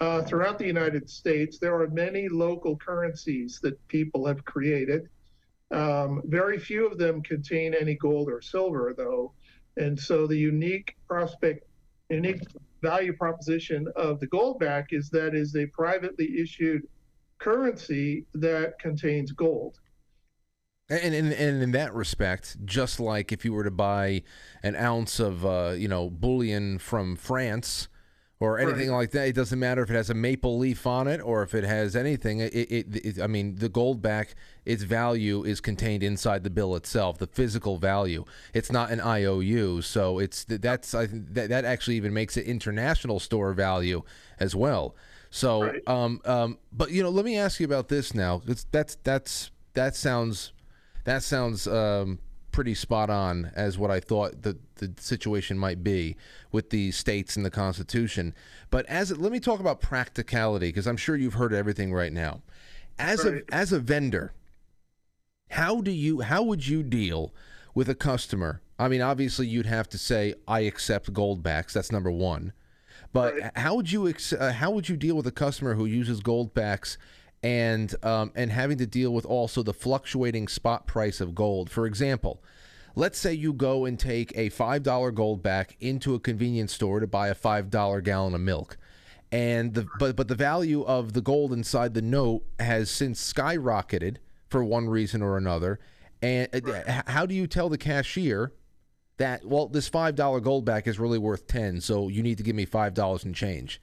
S2: uh, throughout the United States, there are many local currencies that people have created. Um, very few of them contain any gold or silver, though. And so the unique prospect unique value proposition of the goldback is that is a privately issued currency that contains gold.
S1: And, and, and in that respect, just like if you were to buy an ounce of uh, you know bullion from France, or anything right. like that. It doesn't matter if it has a maple leaf on it or if it has anything. It, it, it, I mean, the gold back, its value is contained inside the bill itself, the physical value. It's not an IOU, so it's that's I, that that actually even makes it international store value as well. So, right. um, um, but you know, let me ask you about this now. It's, that's that's that sounds that sounds um, pretty spot on as what I thought the the situation might be with the states and the Constitution. But as let me talk about practicality because I'm sure you've heard everything right now. As
S2: Right.
S1: a as a vendor, how do you how would you deal with a customer? I mean, obviously you'd have to say I accept gold backs. That's number one. But
S2: Right.
S1: how would you ex- uh, how would you deal with a customer who uses gold backs and um, and having to deal with also the fluctuating spot price of gold? For example, let's say you go and take a five dollar gold back into a convenience store to buy a five dollar gallon of milk, and the but but the value of the gold inside the note has since skyrocketed for one reason or another. And uh, h- how do you tell the cashier that well this five dollar gold back is really worth ten, so you need to give me five dollars and change?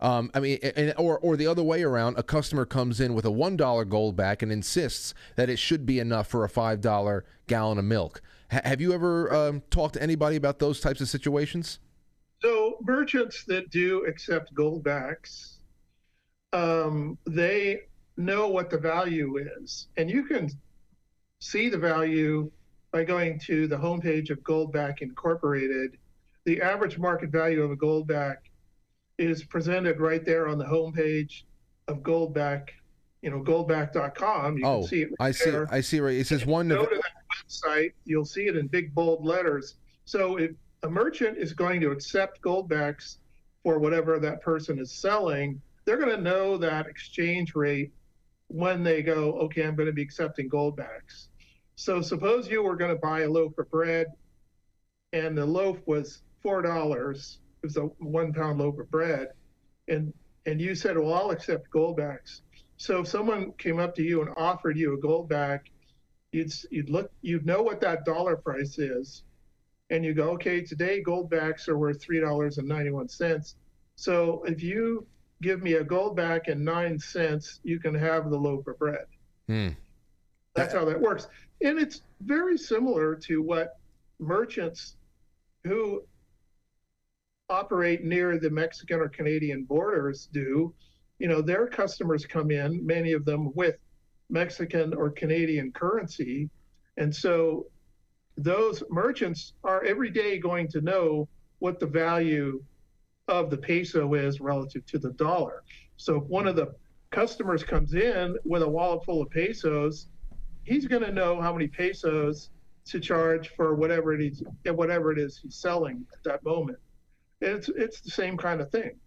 S1: Um, I mean, and, or or the other way around, a customer comes in with a one dollar gold back and insists that it should be enough for a five dollar gallon of milk. Ha- have you ever um, talked to anybody about those types of situations?
S2: So merchants that do accept goldbacks, um, they know what the value is, and you can see the value by going to the homepage of Goldback Incorporated. The average market value of a goldback is presented right there on the homepage of Goldback. You know, goldback.com. You
S1: oh,
S2: can see it. Right
S1: I see.
S2: there
S1: I see. Right, it says one.
S2: go to that website, you'll see it in big bold letters. So if a merchant is going to accept goldbacks for whatever that person is selling, they're going to know that exchange rate when they go, okay, I'm going to be accepting goldbacks. So suppose you were going to buy a loaf of bread and the loaf was four dollars. It was a one pound loaf of bread. And and you said, Well, I'll accept goldbacks. So if someone came up to you and offered you a goldback, you'd you'd look you'd know what that dollar price is, and you go, okay, today gold backs are worth three dollars and ninety one cents. So if you give me a gold back and nine cents, you can have the loaf of bread.
S1: Hmm.
S2: That's how that works, and it's very similar to what merchants who operate near the Mexican or Canadian borders do. You know, their customers come in, many of them with Mexican or Canadian currency. And so those merchants are every day going to know what the value of the peso is relative to the dollar. So if one of the customers comes in with a wallet full of pesos, he's going to know how many pesos to charge for whatever it is whatever it is he's selling at that moment. It's it's the same kind of thing.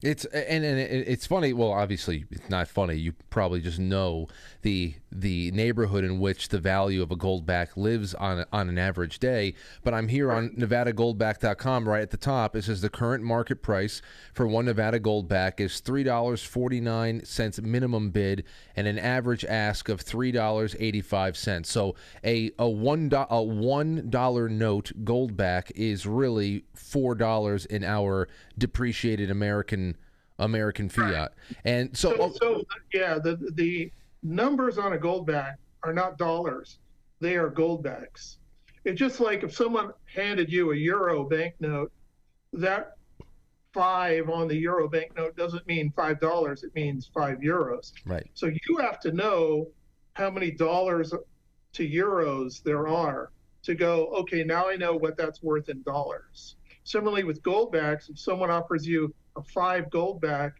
S1: It's and, and it's funny. Well, obviously, it's not funny. You probably just know the the neighborhood in which the value of a goldback lives on on an average day. But I'm here on NevadaGoldback.com. Right at the top, it says the current market price for one Nevada Goldback is three dollars forty nine cents minimum bid and an average ask of three dollars eighty five cents. So a a one a one dollar note Goldback is really four dollars in our depreciated American American fiat. And so,
S2: So, so yeah, the the numbers on a gold goldback are not dollars; they are goldbacks. It's just like if someone handed you a euro banknote, that five on the euro banknote doesn't mean five dollars; it means five euros.
S1: right.
S2: So you have to know how many dollars to euros there are to go, okay, now I know what that's worth in dollars. Similarly with goldbacks, if someone offers you a five goldback,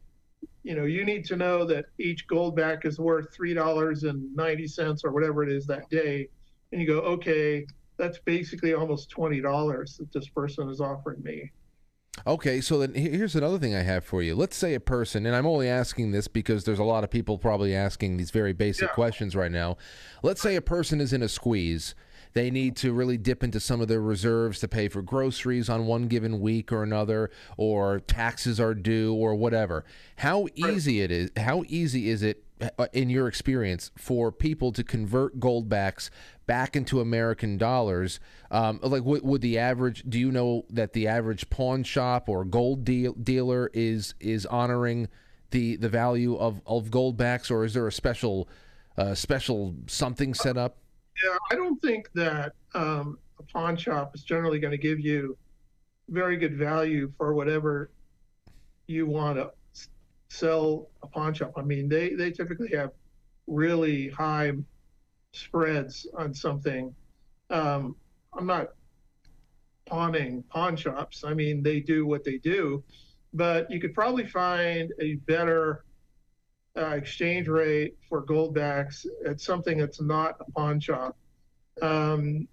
S2: you know, you need to know that each gold back is worth three dollars and ninety cents or whatever it is that day. And you go, okay, that's basically almost twenty dollars that this person is offering me.
S1: Okay, so then here's another thing I have for you. Let's say a person, and I'm only asking this because there's a lot of people probably asking these very basic
S2: Yeah.
S1: questions right now. Let's say a person is in a squeeze. They need to really dip into some of their reserves to pay for groceries on one given week or another, or taxes are due, or whatever. How easy it is? How easy is it, uh, in your experience, for people to convert goldbacks back into American dollars? Um, like, would, would the average? Do you know that the average pawn shop or gold deal, dealer is is honoring the the value of of goldbacks, or is there a special uh, special something set up?
S2: Yeah, I don't think that um, a pawn shop is generally going to give you very good value for whatever you want to sell a pawn shop. I mean, they, they typically have really high spreads on something. Um, I'm not pawning pawn shops. I mean, they do what they do, but you could probably find a better uh, exchange rate for gold goldbacks at something that's not a pawn shop. Um,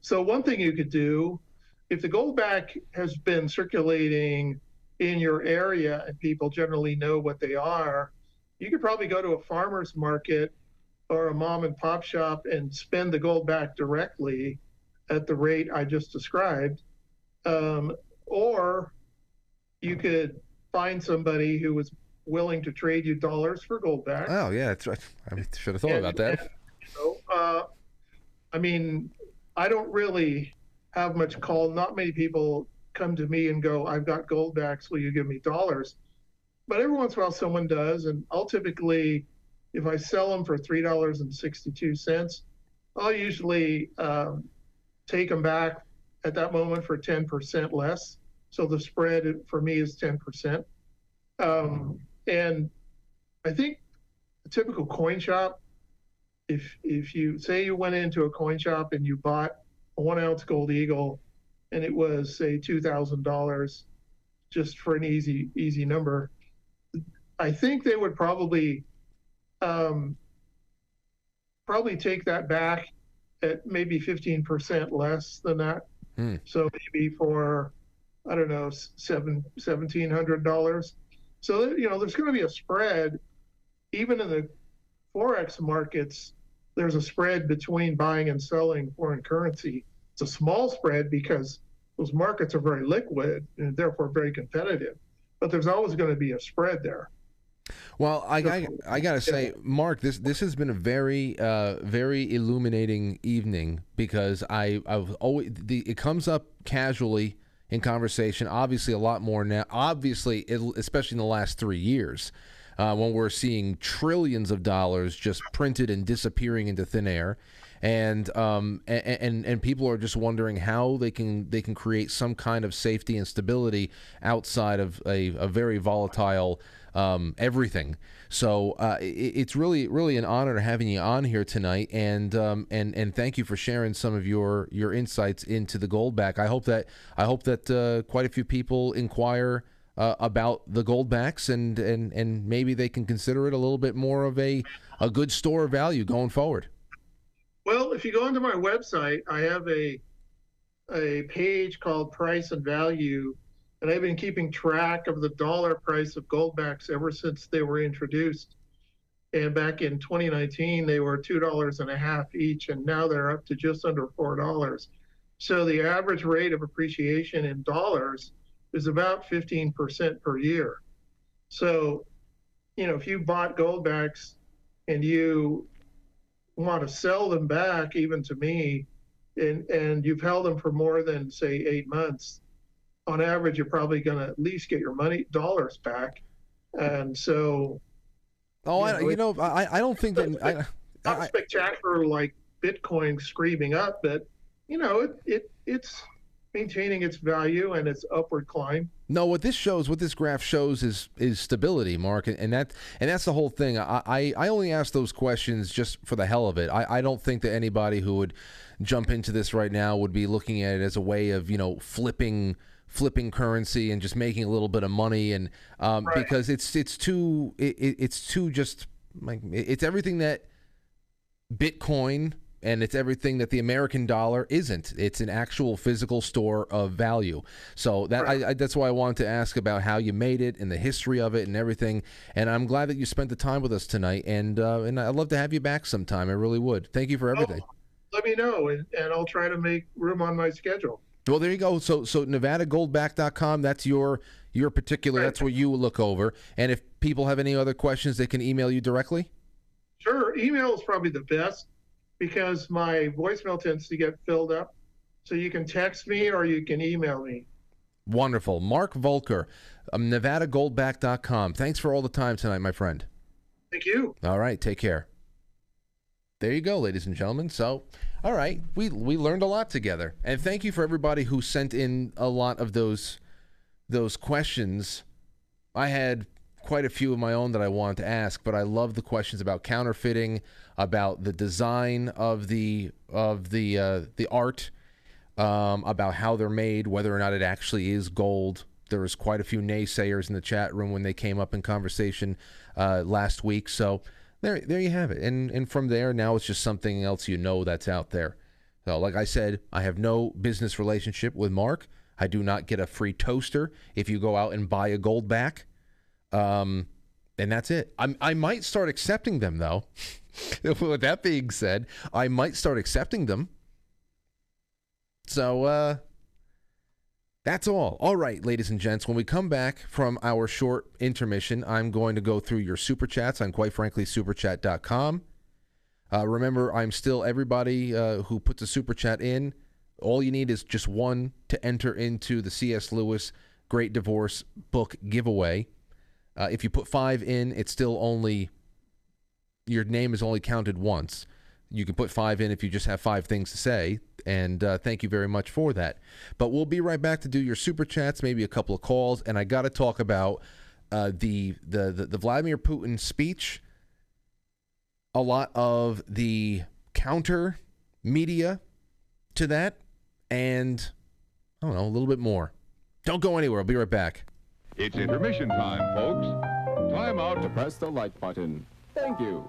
S2: so one thing you could do, if the goldback has been circulating in your area and people generally know what they are, you could probably go to a farmer's market or a mom and pop shop and spend the goldback directly at the rate I just described. Um, or you could find somebody who was willing to trade you dollars for goldback.
S1: Oh yeah, that's right. I should have thought
S2: And-
S1: about that.
S2: and, you know, uh, I mean, I don't really have much call. Not many people come to me and go, "I've got gold backs. Will you give me dollars?" But every once in a while, someone does, and I'll typically, if I sell them for three dollars and sixty-two cents, I'll usually um, take them back at that moment for ten percent less. So the spread for me is ten percent. Um, and I think a typical coin shop if if you say you went into a coin shop and you bought a one ounce gold eagle and it was say two thousand dollars just for an easy easy number i think they would probably um, probably take that back at maybe 15% less than that
S1: Hmm.
S2: so maybe for i don't know seven seventeen hundred dollars so you know there's going to be a spread even in the forex markets, there's a spread between buying and selling foreign currency. It's a small spread because those markets are very liquid and therefore very competitive. But there's always going to be a spread there.
S1: Well, I, I, I gotta say, Mark, this this has been a very uh, very illuminating evening because I I've always the it comes up casually in conversation. Obviously, a lot more now. Obviously, especially in the last three years, uh, when we're seeing trillions of dollars just printed and disappearing into thin air. And um and, and and people are just wondering how they can they can create some kind of safety and stability outside of a, a very volatile um, everything. So uh, it, it's really, really an honor having you on here tonight, and um, and and thank you for sharing some of your your insights into the Goldback. I hope that I hope that uh, quite a few people inquire. Uh, about the goldbacks and, and and maybe they can consider it a little bit more of a a good store of value going forward.
S2: Well, if you go onto my website, I have a a page called Price and Value, and I've been keeping track of the dollar price of goldbacks ever since they were introduced. And back in 2019, they were two dollars and a half each, and now they're up to just under four dollars. So the average rate of appreciation in dollars is about 15% per year. So, you know, if you bought goldbacks and you want to sell them back, even to me, and and you've held them for more than say eight months, on average, you're probably going to at least get your money dollars back. And so,
S1: Oh,
S2: You
S1: I,
S2: know,
S1: you know, I, I don't think that I,
S2: not
S1: I,
S2: spectacular like Bitcoin screaming up, but you know, it, it it's maintaining its value and its upward climb.
S1: No, what this shows, what this graph shows, is is stability, Mark, and, and that and that's the whole thing. I, I I only ask those questions just for the hell of it. I, I don't think that anybody who would jump into this right now would be looking at it as a way of you know flipping flipping currency and just making a little bit of money and um,
S2: Right.
S1: because it's it's too it, it- it's too just like it's everything that Bitcoin and it's everything that the American dollar isn't. It's an actual physical store of value. So that I, I, that's why I wanted to ask about how you made it and the history of it and everything. And I'm glad that you spent the time with us tonight. And uh, and I'd love to have you back sometime. I really would. Thank you for everything.
S2: Let me know, and, and I'll try to make room on my schedule.
S1: Well, there you go. So so NevadaGoldback.com. That's your your particular. That's what you look over. And if people have any other questions, they can email you directly.
S2: Sure, email is probably the best because my voicemail tends to get filled up. So you can text me or you can email me.
S1: Wonderful. Mark Voelker, um, NevadaGoldback.com. Thanks for all the time tonight, my friend.
S2: Thank you.
S1: All right, take care. There you go, ladies and gentlemen. So, all right, we we learned a lot together, and thank you for everybody who sent in a lot of those those questions. I had quite a few of my own that I wanted to ask, but I love the questions about counterfeiting, about the design of the of the uh, the art, um, about how they're made, whether or not it actually is gold. There was quite a few naysayers in the chat room when they came up in conversation uh, last week. So there, there you have it. And and from there, now it's just something else you know that's out there. So, like I said, I have no business relationship with Mark. I do not get a free toaster if you go out and buy a gold back. Um, and that's it. I'm, I might start accepting them though. With that being said, I might start accepting them. So uh, that's all. All right, ladies and gents. When we come back from our short intermission, I'm going to go through your super chats on quite frankly superchat.com. Uh, remember, I'm still everybody uh, who puts a super chat in. All you need is just one to enter into the C.S. Lewis Great Divorce book giveaway. Uh, if you put five in, it's still only your name is only counted once. You can put five in if you just have five things to say. And uh, thank you very much for that. But we'll be right back to do your super chats, maybe a couple of calls, and I got to talk about uh, the, the the the Vladimir Putin speech. A lot of the counter media to that, and I don't know a little bit more. Don't go anywhere. I'll be right back.
S3: It's intermission time, folks. Time out to press the like button. Thank you.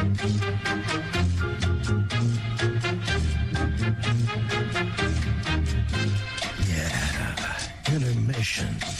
S4: Yeah, intermission.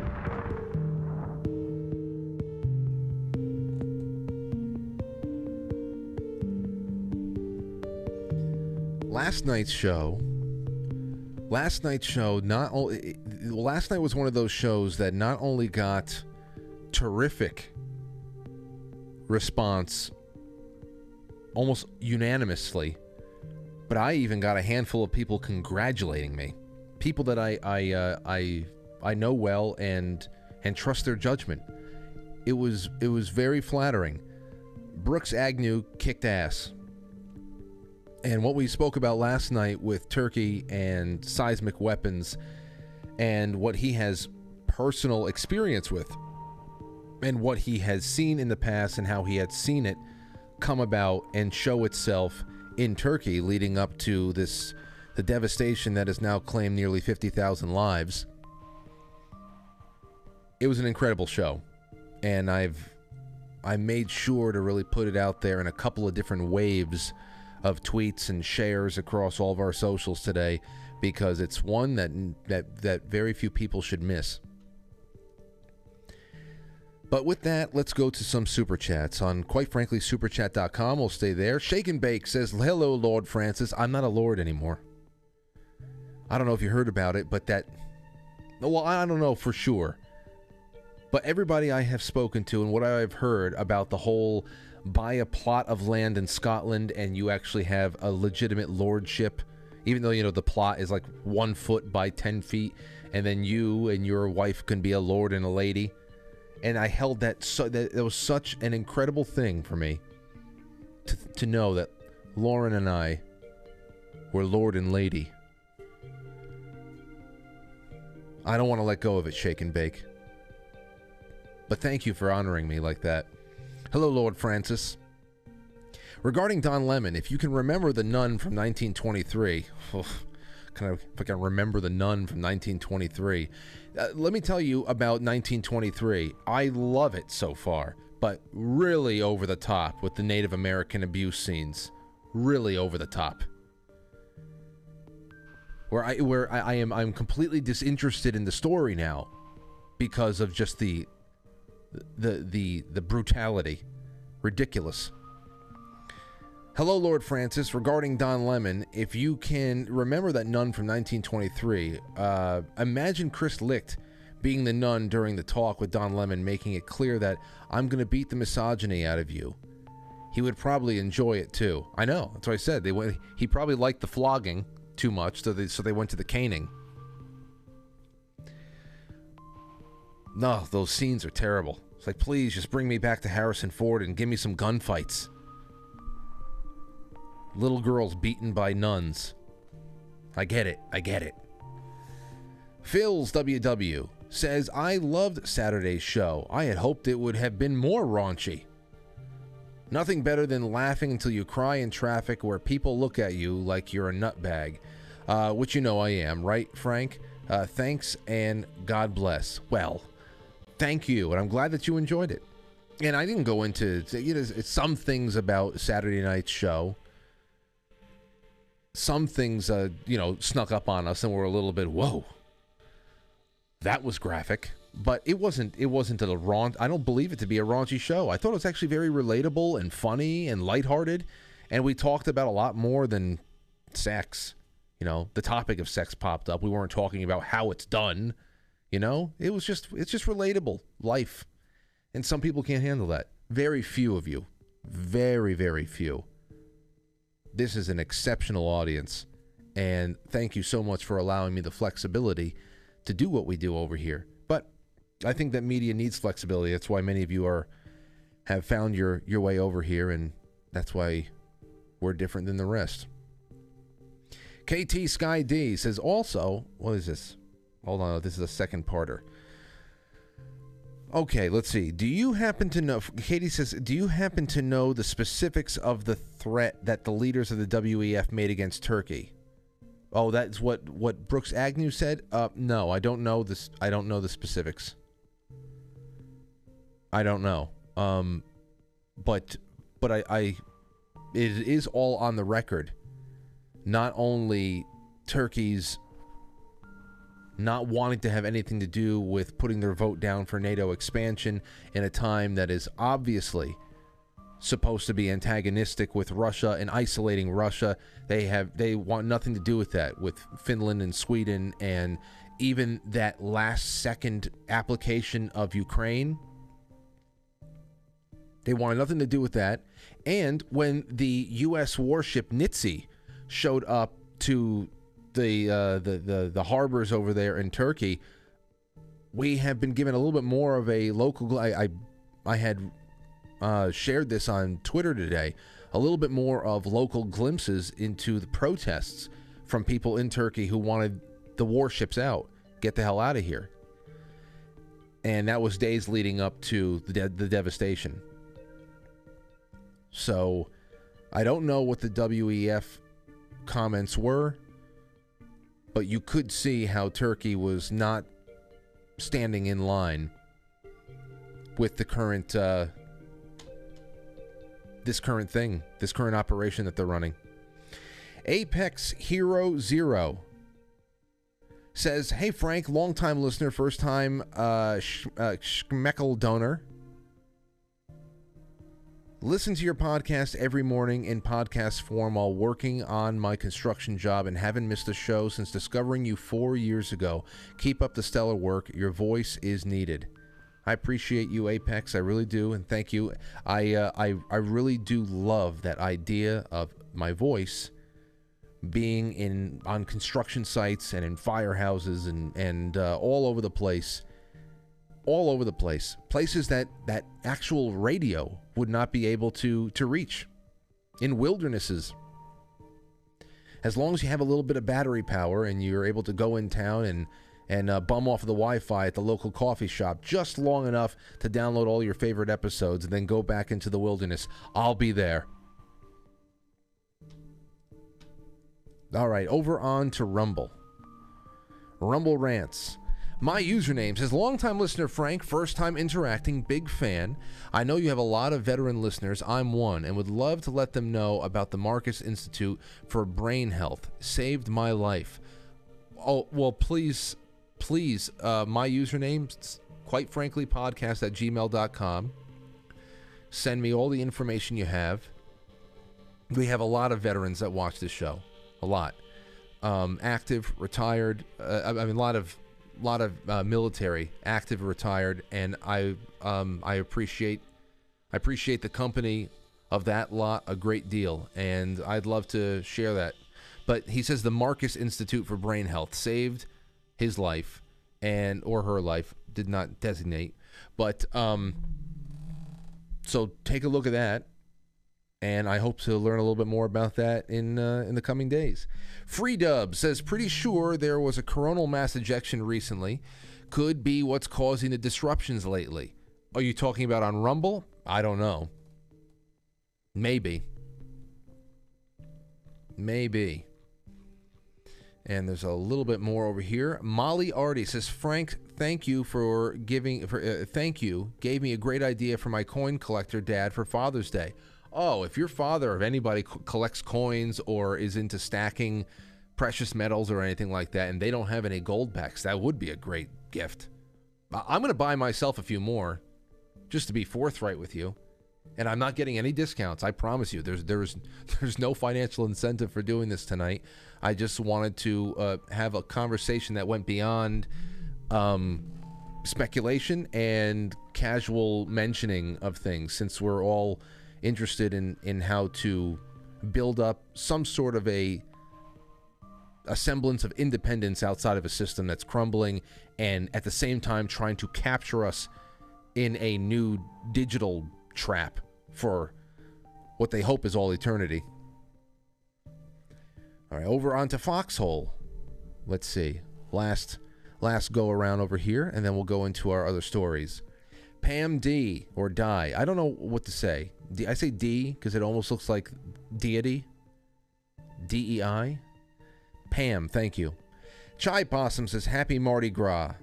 S1: Last night's show last night's show not only last night was one of those shows that not only got terrific response almost unanimously but i even got a handful of people congratulating me. People that i i uh, i i know well and and trust their judgment. It was it was very flattering. Brooks agnew kicked ass and what we spoke about last night with Turkey and seismic weapons and what he has personal experience with and what he has seen in the past and how he had seen it come about and show itself in Turkey leading up to this the devastation that has now claimed nearly 50,000 lives. It was an incredible show and I've I made sure to really put it out there in a couple of different waves of tweets and shares across all of our socials today because it's one that that that very few people should miss. But with that, let's go to some super chats on quite frankly superchat.com. We'll stay there. Shake and Bake says, "Hello, Lord Francis. I'm not a lord anymore. I don't know if you heard about it, but that well, I don't know for sure. But everybody I have spoken to and what I've heard about the whole buy a plot of land in Scotland and you actually have a legitimate lordship, even though you know the plot is like one foot by ten feet, and then you and your wife can be a lord and a lady. And I held that so that it was such an incredible thing for me to to know that Lauren and I were lord and lady. I don't want to let go of it, shake and bake. But thank you for honoring me like that. Hello, Lord Francis. Regarding Don Lemon, if you can remember the nun from 1923, kind of if I can remember the nun from 1923, uh, let me tell you about 1923. I love it so far, but really over the top with the Native American abuse scenes. Really over the top where I where I, I, am I'm completely disinterested in the story now because of just the the the the brutality. Ridiculous. Hello, Lord Francis. Regarding Don Lemon, if you can remember that nun from 1923, uh, imagine Chris Licht being the nun during the talk with Don Lemon, making it clear that I'm going to beat the misogyny out of you. He would probably enjoy it too. I know. That's what I said. They went. He probably liked the flogging too much, so they so they went to the caning. No, those scenes are terrible. It's like, please just bring me back to Harrison Ford and give me some gunfights. Little girls beaten by nuns. I get it. I get it. Phil's WW says, I loved Saturday's show. I had hoped it would have been more raunchy. Nothing better than laughing until you cry in traffic where people look at you like you're a nutbag. Uh, which you know I am, right, Frank? Uh, thanks and God bless. Well, thank you, and I'm glad that you enjoyed it. And I didn't go into you know some things about Saturday night's show. Some things, uh, you know, snuck up on us and were a little bit whoa. That was graphic but it wasn't it wasn't a raunch I don't believe it to be a raunchy show. I thought it was actually very relatable and funny and lighthearted and we talked about a lot more than sex. You know, the topic of sex popped up. We weren't talking about how it's done. You know, it was just it's just relatable life. And some people can't handle that. Very few of you. Very very few. This is an exceptional audience and thank you so much for allowing me the flexibility to do what we do over here. But I think that media needs flexibility. That's why many of you are have found your your way over here, and that's why we're different than the rest. KT Sky D says also, what is this? Hold on, this is a second parter. Okay, let's see. Do you happen to know? Katie says, do you happen to know the specifics of the threat that the leaders of the WEF made against Turkey? Oh, that's what what Brooks Agnew said. Uh, no, I don't know this. I don't know the specifics. I don't know. Um, but but I, I it is all on the record. Not only Turkey's not wanting to have anything to do with putting their vote down for NATO expansion in a time that is obviously supposed to be antagonistic with Russia and isolating Russia. They have they want nothing to do with that with Finland and Sweden and even that last second application of Ukraine they wanted nothing to do with that. And when the U.S. warship Nitze showed up to the, uh, the the the harbors over there in Turkey, we have been given a little bit more of a local. I I, I had uh, shared this on Twitter today. A little bit more of local glimpses into the protests from people in Turkey who wanted the warships out, get the hell out of here. And that was days leading up to the, de- the devastation. So I don't know what the WEF comments were, but you could see how Turkey was not standing in line with the current uh, this current thing, this current operation that they're running. Apex Hero Zero says, "Hey Frank, longtime listener, first time uh, sh- uh, Schmeckel donor. Listen to your podcast every morning in podcast form while working on my construction job and haven't missed a show since discovering you four years ago. Keep up the stellar work. Your voice is needed. I appreciate you, Apex. I really do, and thank you. I uh, I I really do love that idea of my voice being in on construction sites and in firehouses and and uh, all over the place all over the place places that that actual radio would not be able to to reach in wildernesses as long as you have a little bit of battery power and you're able to go in town and and uh, bum off of the Wi-Fi at the local coffee shop just long enough to download all your favorite episodes and then go back into the wilderness, I'll be there. All right, over on to Rumble. Rumble rants. My username says longtime listener Frank, first time interacting, big fan. I know you have a lot of veteran listeners. I'm one and would love to let them know about the Marcus Institute for Brain Health. Saved my life. Oh, well, please, please, uh, my username, quite frankly, podcast at gmail.com. Send me all the information you have. We have a lot of veterans that watch this show. A lot. Um, active, retired. Uh, I mean, a lot of lot of uh, military, active, retired, and I um, I appreciate I appreciate the company of that lot a great deal, and I'd love to share that. But he says the Marcus Institute for Brain Health saved his life and or her life did not designate, but um, so take a look at that and I hope to learn a little bit more about that in uh, in the coming days. Free Dub says, pretty sure there was a coronal mass ejection recently. Could be what's causing the disruptions lately. Are you talking about on Rumble? I don't know. Maybe. Maybe. And there's a little bit more over here. Molly Artie says, Frank, thank you for giving. For uh, thank you, gave me a great idea for my coin collector dad for Father's Day oh, if your father, if anybody co- collects coins or is into stacking precious metals or anything like that, and they don't have any gold backs, that would be a great gift. I- I'm going to buy myself a few more, just to be forthright with you. And I'm not getting any discounts. I promise you. There's there's there's no financial incentive for doing this tonight. I just wanted to uh, have a conversation that went beyond um, speculation and casual mentioning of things, since we're all interested in in how to build up some sort of a a semblance of independence outside of a system that's crumbling and at the same time trying to capture us in a new digital trap for what they hope is all eternity. All right, over onto Foxhole. Let's see. Last last go around over here and then we'll go into our other stories. Pam D or Die. I don't know what to say. D, I say D because it almost looks like deity. D E I. Pam, thank you. Chai Possum says Happy Mardi Gras.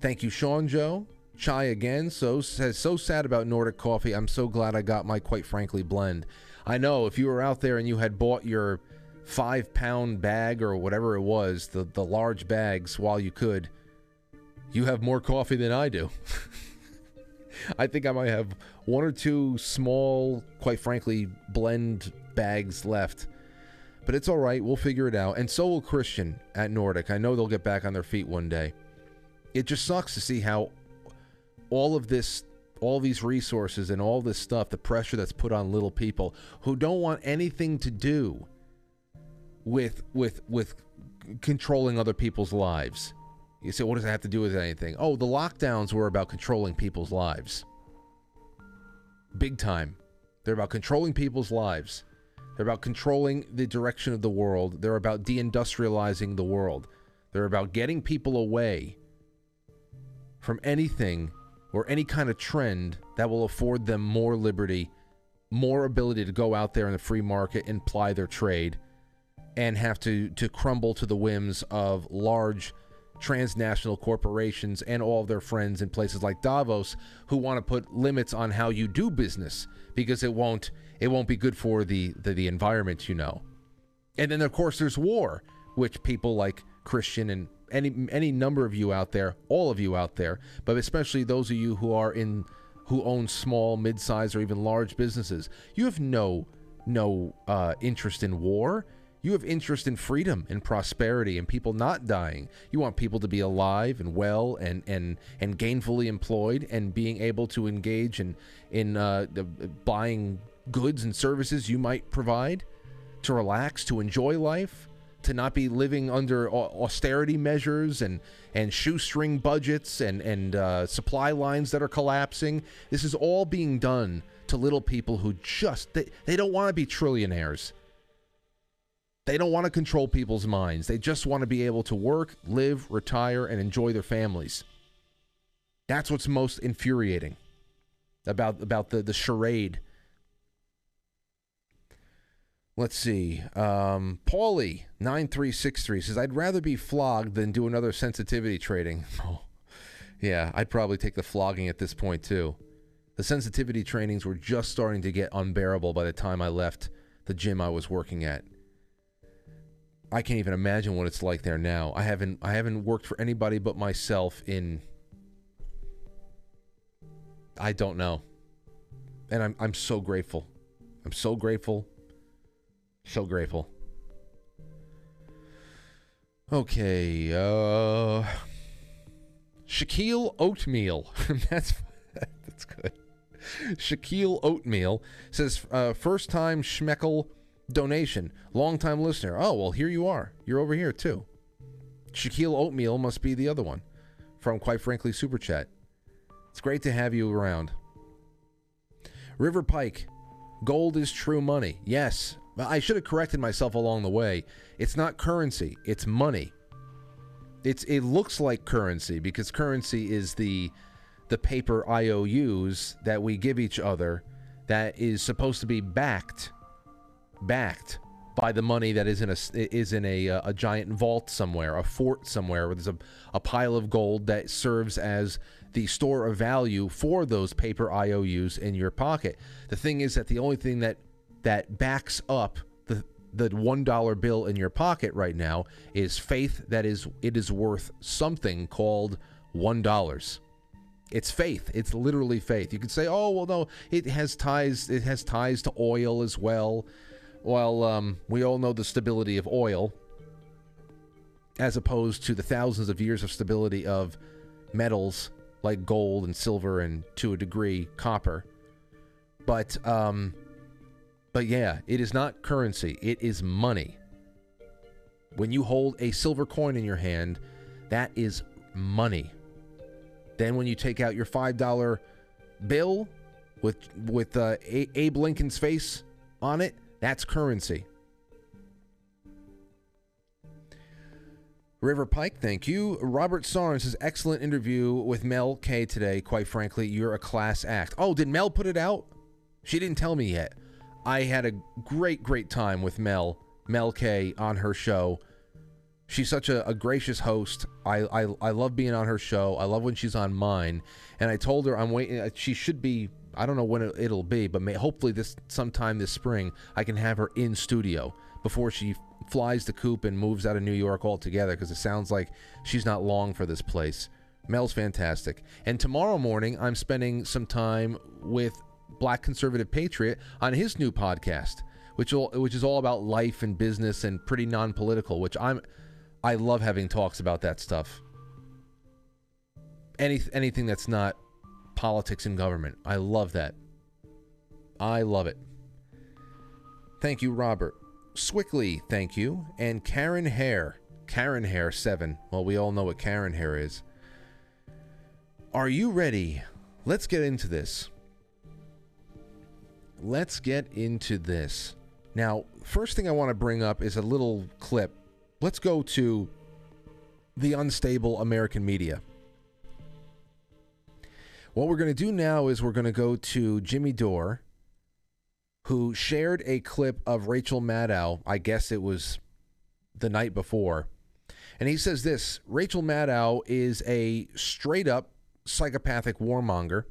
S1: Thank you, Sean Joe. Chai again so says so sad about Nordic coffee. I'm so glad I got my quite frankly blend. I know if you were out there and you had bought your five pound bag or whatever it was, the, the large bags while you could, you have more coffee than I do. I think I might have one or two small, quite frankly, blend bags left. But it's all right. We'll figure it out. And so will Christian at Nordic. I know they'll get back on their feet one day. It just sucks to see how all of this, all these resources and all this stuff, the pressure that's put on little people who don't want anything to do with with with controlling other people's lives. You say, what does that have to do with anything? Oh, the lockdowns were about controlling people's lives. Big time. They're about controlling people's lives. They're about controlling the direction of the world. They're about deindustrializing the world. They're about getting people away from anything or any kind of trend that will afford them more liberty, more ability to go out there in the free market and ply their trade and have to, to crumble to the whims of large transnational corporations and all of their friends in places like Davos who want to put limits on how you do business because it won't it won't be good for the, the the environment, you know. And then of course there's war, which people like Christian and any any number of you out there, all of you out there, but especially those of you who are in who own small, mid-sized, or even large businesses. You have no no uh, interest in war. You have interest in freedom and prosperity and people not dying. You want people to be alive and well and and and gainfully employed and being able to engage in in uh, the- buying goods and services you might provide to relax, to enjoy life, to not be living under austerity measures and and shoestring budgets and and uh, supply lines that are collapsing. This is all being done to little people who just they, they don't want to be trillionaires. They don't want to control people's minds. They just want to be able to work, live, retire, and enjoy their families. That's what's most infuriating about about the the charade Let's see. Um, Paulie nine three six three says, "I'd rather be flogged than do another sensitivity training." Oh, yeah, I'd probably take the flogging at this point too. The sensitivity trainings were just starting to get unbearable by the time I left the gym I was working at. I can't even imagine what it's like there now. I haven't I haven't worked for anybody but myself in I don't know. And I'm I'm so grateful. I'm so grateful. So grateful. Okay, uh Shaquille Oatmeal. that's that's good. Shaquille Oatmeal says uh, first time Schmeckel donation. Long time listener. Oh, well here you are. You're over here too. Shaquille Oatmeal must be the other one from quite frankly Super Chat. It's great to have you around. River Pike, gold is true money. Yes. I should have corrected myself along the way. It's not currency, it's money. It's it looks like currency because currency is the the paper IOUs that we give each other that is supposed to be backed backed by the money that is in a is in a uh, a giant vault somewhere, a fort somewhere where there's a, a pile of gold that serves as the store of value for those paper IOUs in your pocket. The thing is that the only thing that that backs up the the one dollar bill in your pocket right now is faith that is it is worth something called one dollars. It's faith. It's literally faith. You could say, "Oh, well, no, it has ties. It has ties to oil as well." Well, um, we all know the stability of oil, as opposed to the thousands of years of stability of metals like gold and silver and, to a degree, copper. But, um, but yeah, it is not currency. It is money. When you hold a silver coin in your hand, that is money. Then when you take out your five dollar bill with with uh, Abe Lincoln's face on it, that's currency. River Pike, thank you. Robert Sarnes says excellent interview with Mel K today. Quite frankly, you're a class act. Oh, did Mel put it out? She didn't tell me yet. I had a great, great time with Mel, Mel K, on her show. She's such a, a gracious host. I, I I love being on her show. I love when she's on mine. And I told her I'm waiting. uh, She should be. I don't know when it, it'll be, but may, hopefully this sometime this spring I can have her in studio before she flies the coop and moves out of New York altogether. Because it sounds like she's not long for this place. Mel's fantastic. And tomorrow morning I'm spending some time with Black Conservative Patriot on his new podcast, which will, which is all about life and business and pretty non-political. Which I'm I love having talks about that stuff. Any anything that's not politics and government. I love that. I love it. Thank you, Robert. Swickly, thank you. And Karen Hare. Karen Hare 7. Well, we all know what Karen Hare is. Are you ready? Let's get into this. Let's get into this. Now, first thing I want to bring up is a little clip. Let's go to the unstable American media. What we're going to do now is we're going to go to Jimmy Dore, who shared a clip of Rachel Maddow. I guess it was the night before. And he says this Rachel Maddow is a straight up psychopathic warmonger.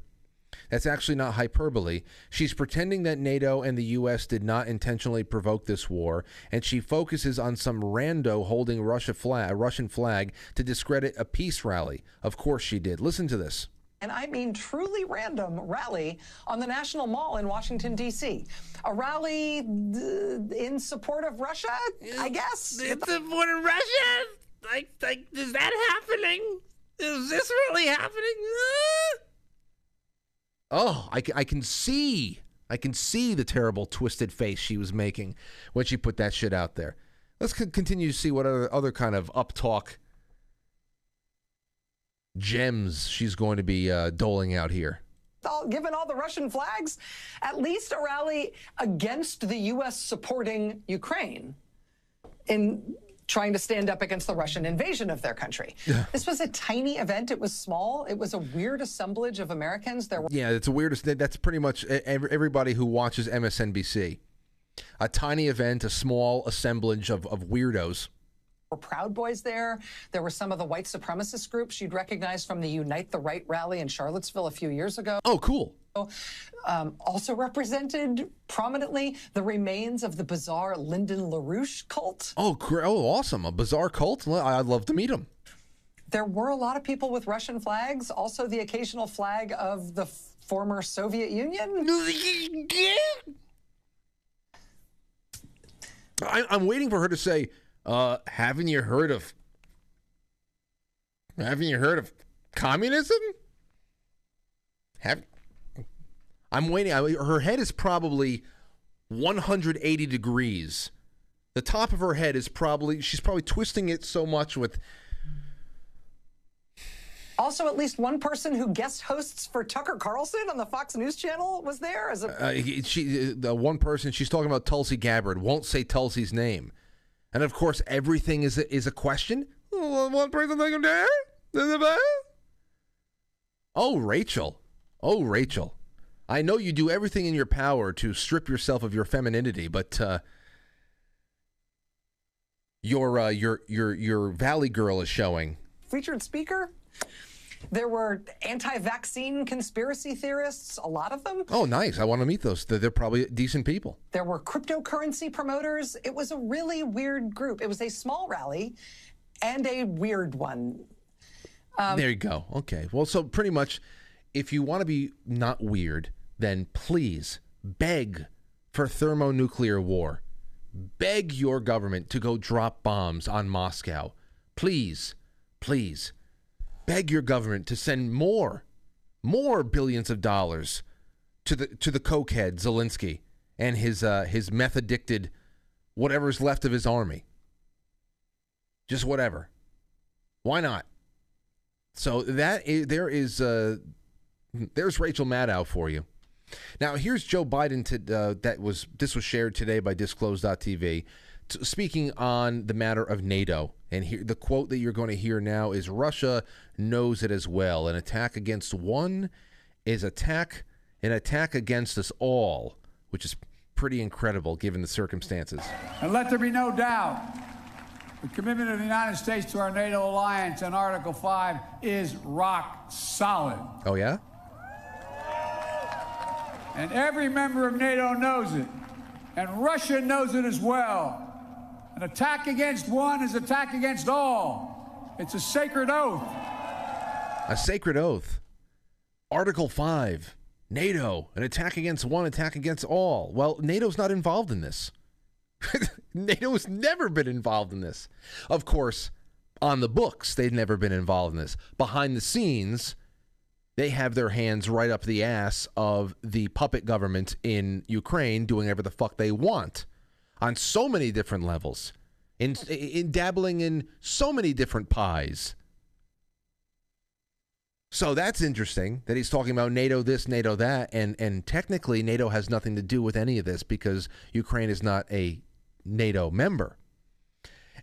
S1: That's actually not hyperbole. She's pretending that NATO and the U.S. did not intentionally provoke this war, and she focuses on some rando holding Russia flag, a Russian flag to discredit a peace rally. Of course she did. Listen to this.
S5: And I mean truly random rally on the National Mall in Washington, D.C. A rally uh, in support of Russia, I guess.
S1: In support of Russia? Like, like, is that happening? Is this really happening? Oh, I, I can see. I can see the terrible twisted face she was making when she put that shit out there. Let's continue to see what other, other kind of up talk gems she's going to be uh, doling out here.
S5: all, given all the Russian flags, at least a rally against the U.S. supporting Ukraine in trying to stand up against the Russian invasion of their country. Yeah. This was a tiny event. It was small. It was a weird assemblage of Americans. There were
S1: Yeah, it's a weird. That's pretty much everybody who watches MSNBC. A tiny event, a small assemblage of, of weirdos.
S5: Were Proud Boys there. There were some of the white supremacist groups you'd recognize from the Unite the Right rally in Charlottesville a few years ago.
S1: Oh, cool.
S5: Um, also represented prominently the remains of the bizarre Lyndon LaRouche cult.
S1: Oh, oh, awesome! A bizarre cult. I'd love to meet them.
S5: There were a lot of people with Russian flags, also the occasional flag of the former Soviet Union.
S1: I, I'm waiting for her to say, uh, "Haven't you heard of? Haven't you heard of communism?" Have I'm waiting. I, her head is probably 180 degrees. The top of her head is probably she's probably twisting it so much with
S5: Also, at least one person who guest hosts for Tucker Carlson on the Fox News Channel was there as a.
S1: Uh, she, the one person she's talking about Tulsi Gabbard won't say Tulsi's name, and of course everything is a, is a question. One person think I'm there. Oh, Rachel. Oh, Rachel. I know you do everything in your power to strip yourself of your femininity, but uh, your uh, your your your Valley Girl is showing.
S5: featured speaker. There were anti vaccine conspiracy theorists, a lot of them.
S1: Oh, nice. I want to meet those. They're, they're probably decent people.
S5: There were cryptocurrency promoters. It was a really weird group. It was a small rally and a weird one. Um,
S1: there you go. Okay. Well, so pretty much, if you want to be not weird, then please beg for thermonuclear war. Beg your government to go drop bombs on Moscow. Please, please. Beg your government to send more, more billions of dollars to the to the cokehead Zelensky and his uh, his meth addicted, whatever's left of his army. Just whatever. Why not? So that is, there is uh, there's Rachel Maddow for you. Now here's Joe Biden to, uh, that was this was shared today by Disclose.tv, speaking on the matter of NATO. And here the quote that you're going to hear now is Russia knows it as well. An attack against one is attack an attack against us all, which is pretty incredible given the circumstances.
S6: And let there be no doubt the commitment of the United States to our NATO alliance and Article 5 is rock solid.
S1: Oh yeah?
S6: And every member of NATO knows it. And Russia knows it as well. An attack against one is attack against all. It's a sacred oath.
S1: A sacred oath. Article 5. NATO. An attack against one, attack against all. Well, NATO's not involved in this. NATO has never been involved in this. Of course, on the books, they've never been involved in this. Behind the scenes, they have their hands right up the ass of the puppet government in Ukraine doing whatever the fuck they want on so many different levels, in, in dabbling in so many different pies. So that's interesting that he's talking about NATO this, NATO that, and and technically NATO has nothing to do with any of this because Ukraine is not a NATO member.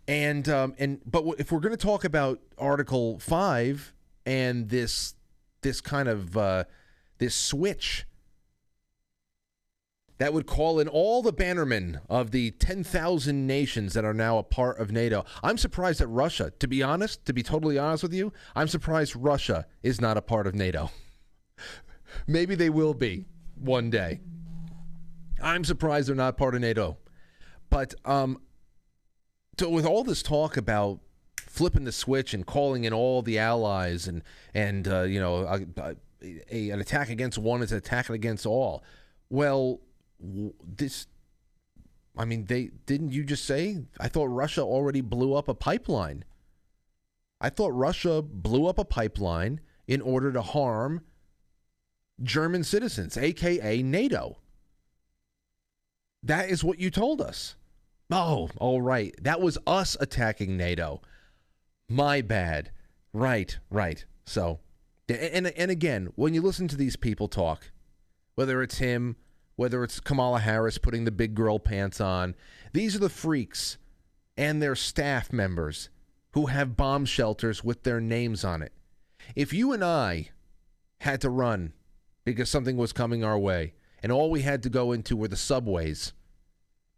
S1: And um, and but if we're going to talk about Article Five and this this kind of uh, this switch that would call in all the bannermen of the 10,000 nations that are now a part of NATO. I'm surprised that Russia, to be honest, to be totally honest with you, I'm surprised Russia is not a part of NATO. Maybe they will be one day. I'm surprised they're not part of NATO. But um, so with all this talk about flipping the switch and calling in all the allies and and uh, you know uh, uh, a, an attack against one is an attack against all. Well, this I mean, they didn't you just say? I thought Russia already blew up a pipeline. I thought Russia blew up a pipeline in order to harm German citizens, aka NATO. That is what you told us. Oh, all right. That was us attacking NATO. My bad. Right, right. So, and and again, when you listen to these people talk, whether it's him, whether it's Kamala Harris putting the big girl pants on, these are the freaks and their staff members who have bomb shelters with their names on it. If you and I had to run because something was coming our way and all we had to go into were the subways,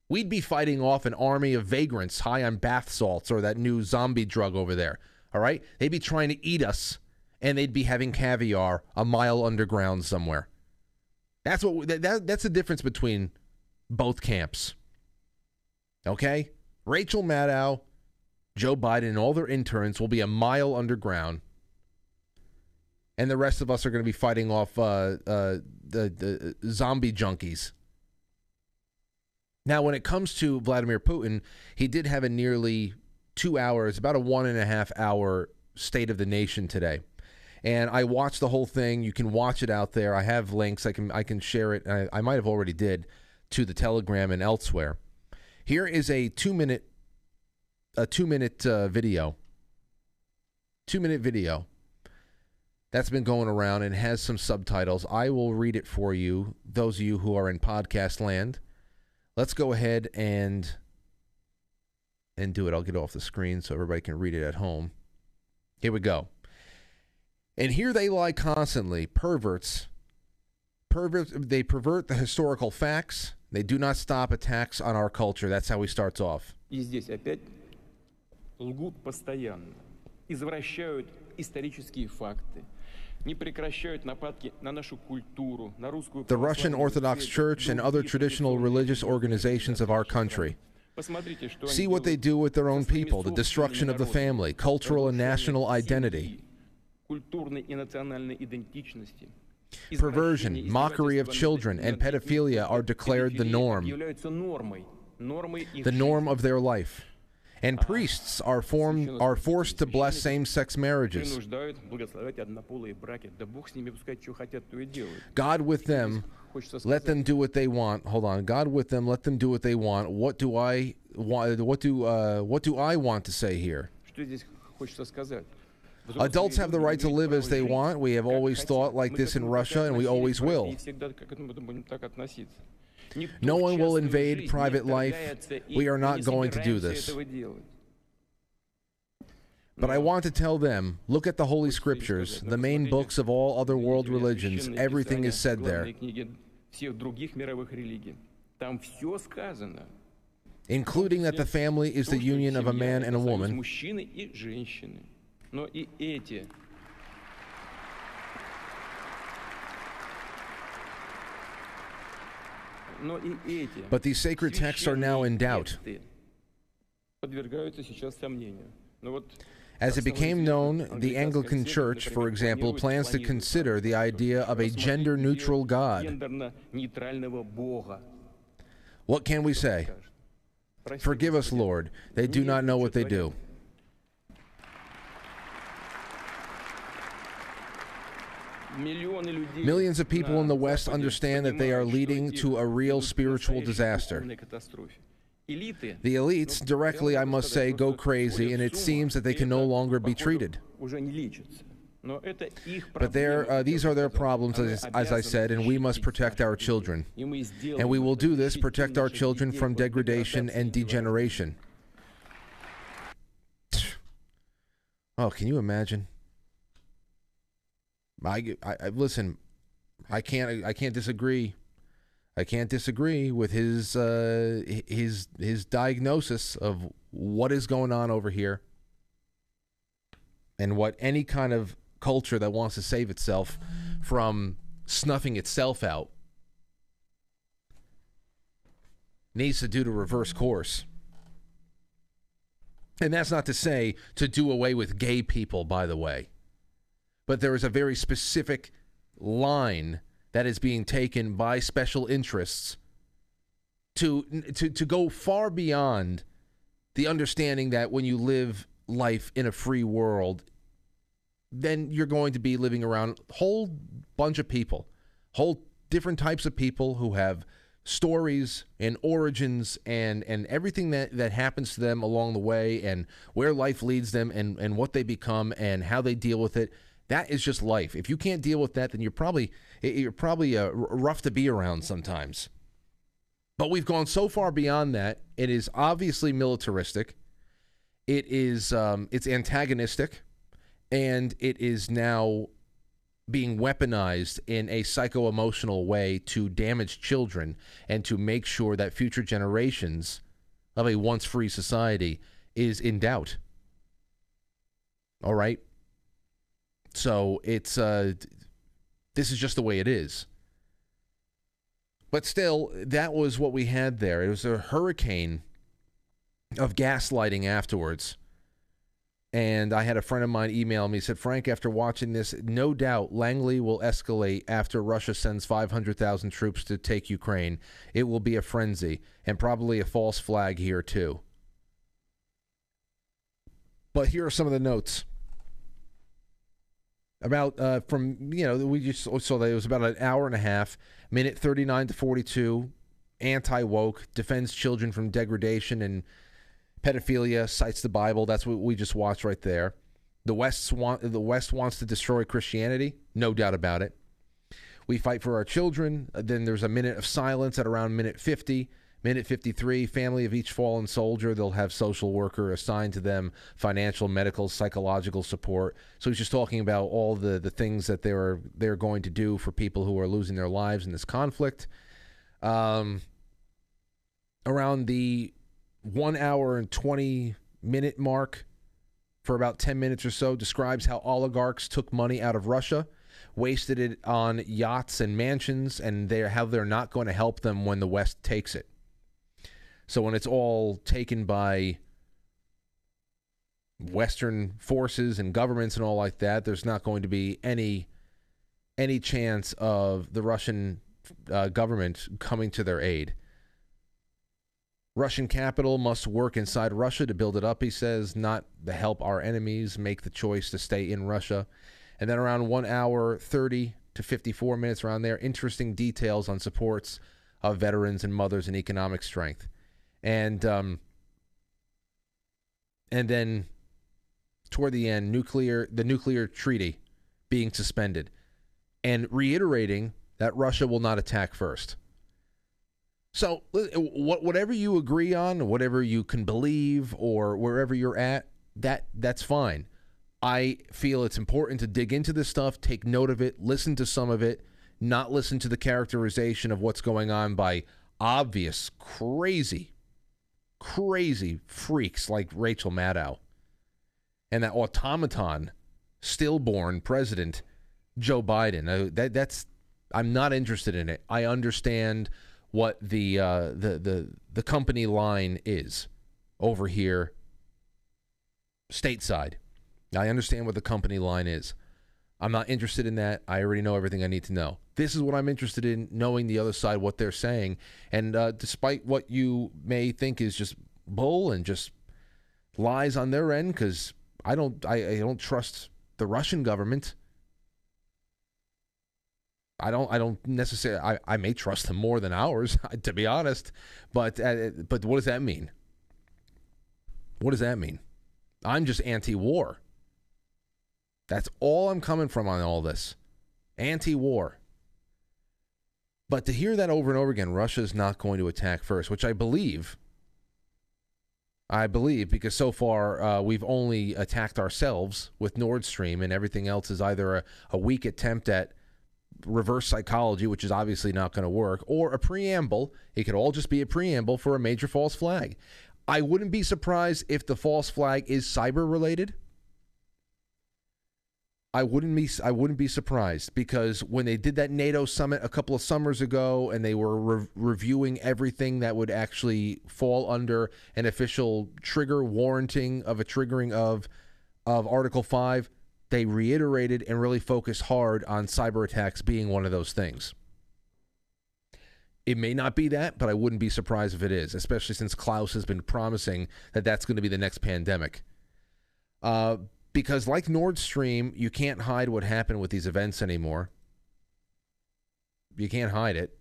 S1: we'd be fighting off an army of vagrants high on bath salts or that new zombie drug over there. All right? They'd be trying to eat us and they'd be having caviar a mile underground somewhere. That's what that, that that's the difference between both camps. Okay? Rachel Maddow, Joe Biden, and all their interns will be a mile underground. And the rest of us are going to be fighting off uh, uh, the, the zombie junkies. Now, when it comes to Vladimir Putin, he did have a nearly two hours, about a one and a half hour State of the Nation today and I watched the whole thing. You can watch it out there. I have links. I can I can share it. I, I might have already did to the Telegram and elsewhere. Here is a two minute a two minute uh, video. Two minute video that's been going around and has some subtitles. I will read it for you. Those of you who are in podcast land, let's go ahead and and do it. I'll get off the screen so everybody can read it at home. Here we go. And here they lie constantly, perverts. Perverts they pervert the historical facts. They do not stop attacks on our culture. That's how he starts off.
S7: И здесь опять лгут постоянно, извращают исторические факты, не прекращают нападки на нашу культуру, на русскую
S1: The Russian Orthodox Church and other traditional religious organizations of our country. See what they do with their own people, the destruction of the family, cultural and national identity.
S7: культурной и национальной идентичности.
S1: Perversion, mockery of children, and pedophilia are declared the norm,
S7: являются нормой, нормой их
S1: the norm of their life. And priests are formed are forced to bless same-sex marriages.
S7: принуждают благословлять однополые браки. Да Бог с ними пускай что хотят, то и делают.
S1: God with them, let them do what they want. Hold on, God with them, let them do what they want. What do I want? What do uh, what do I want to say here? Adults have the right to live as they want. We have always thought like this in Russia, and we always will. No one will invade private life. We are not going to do this. But I want to tell them look at the Holy Scriptures, the main books of all other world religions. Everything is said there, including that the family is the union of a man and a woman
S7: мужчины и женщины. Но и эти Но и эти
S1: But these sacred texts are now in doubt.
S7: тексты подвергаются сейчас сомнению. Но вот
S1: As it became known, the Anglican Church, for example, plans to consider the idea of a gender neutral God.
S7: гендерно-нейтрального Бога.
S1: What can we say? Forgive us, Lord. They do not know what they do. Millions of people in the West understand that they are leading to a real spiritual disaster. The elites, directly, I must say, go crazy, and it seems that they can no longer be treated. But uh, these are their problems, as, as, I said, and we must protect our children. And we will do this, protect our children from degradation and degeneration. Oh, can you imagine? I, I, listen. I can't. I can't disagree. I can't disagree with his uh, his his diagnosis of what is going on over here, and what any kind of culture that wants to save itself from snuffing itself out needs to do to reverse course. And that's not to say to do away with gay people, by the way. But there is a very specific line that is being taken by special interests to to to go far beyond the understanding that when you live life in a free world then you're going to be living around a whole bunch of people whole different types of people who have stories and origins and and everything that that happens to them along the way and where life leads them and and what they become and how they deal with it that is just life. If you can't deal with that then you're probably you're probably uh, rough to be around sometimes. But we've gone so far beyond that. It is obviously militaristic. It is um, it's antagonistic. And it is now being weaponized in a psycho emotional way to damage children and to make sure that future generations of a once free society is in doubt. All right. So it's uh this is just the way it is. But still, that was what we had there. It was a hurricane of gaslighting afterwards. And I had a friend of mine email me. Said, Frank, after watching this, no doubt Langley will escalate after Russia sends 500,000 troops to take Ukraine. It will be a frenzy and probably a false flag here, too. But here are some of the notes about uh, from you know we just saw that it was about an hour and a half, minute thirty nine to forty two, anti woke defends children from degradation and pedophilia, cites the Bible. That's what we just watched right there. The West want the West wants to destroy Christianity, no doubt about it. We fight for our children. Then there's a minute of silence at around minute fifty. Minute 53, family of each fallen soldier, they'll have social worker assigned to them, financial, medical, psychological support. So he's just talking about all the, the things that they're they're going to do for people who are losing their lives in this conflict. Um, around the one hour and 20 minute mark, for about 10 minutes or so, describes how oligarchs took money out of Russia, wasted it on yachts and mansions, and they're, how they're not going to help them when the West takes it. So when it's all taken by Western forces and governments and all like that, there's not going to be any any chance of the Russian uh, government coming to their aid. Russian capital must work inside Russia to build it up, he says, not to help our enemies make the choice to stay in Russia. And then around one hour, 30 to 54 minutes around there, interesting details on supports of veterans and mothers and economic strength and um, and then toward the end, nuclear the nuclear treaty being suspended, and reiterating that Russia will not attack first. So, whatever you agree on, whatever you can believe, or wherever you're at, that that's fine. I feel it's important to dig into this stuff, take note of it, listen to some of it, not listen to the characterization of what's going on by obvious, crazy crazy freaks like Rachel Maddow and that automaton stillborn president Joe Biden. Uh, that that's I'm not interested in it. I understand what the uh, the the the company line is over here stateside. I understand what the company line is. I'm not interested in that. I already know everything I need to know. This is what I'm interested in, knowing the other side, what they're saying. And uh, despite what you may think is just bull and just lies on their end, because I don't, I, I don't trust the Russian government. I don't. I don't necessarily. I, I may trust them more than ours, to be honest. But uh, but what does that mean? What does that mean? I'm just anti-war. That's all I'm coming from on all this. Anti-war. But to hear that over and over again, Russia is not going to attack first, which I believe. I believe because so far uh, we've only attacked ourselves with Nord Stream, and everything else is either a, a weak attempt at reverse psychology, which is obviously not going to work, or a preamble. It could all just be a preamble for a major false flag. I wouldn't be surprised if the false flag is cyber related. I wouldn't be I wouldn't be surprised because when they did that NATO summit a couple of summers ago and they were re- reviewing everything that would actually fall under an official trigger warranting of a triggering of of Article 5 they reiterated and really focused hard on cyber attacks being one of those things. It may not be that, but I wouldn't be surprised if it is, especially since Klaus has been promising that that's going to be the next pandemic. Uh, because, like Nord Stream, you can't hide what happened with these events anymore. You can't hide it,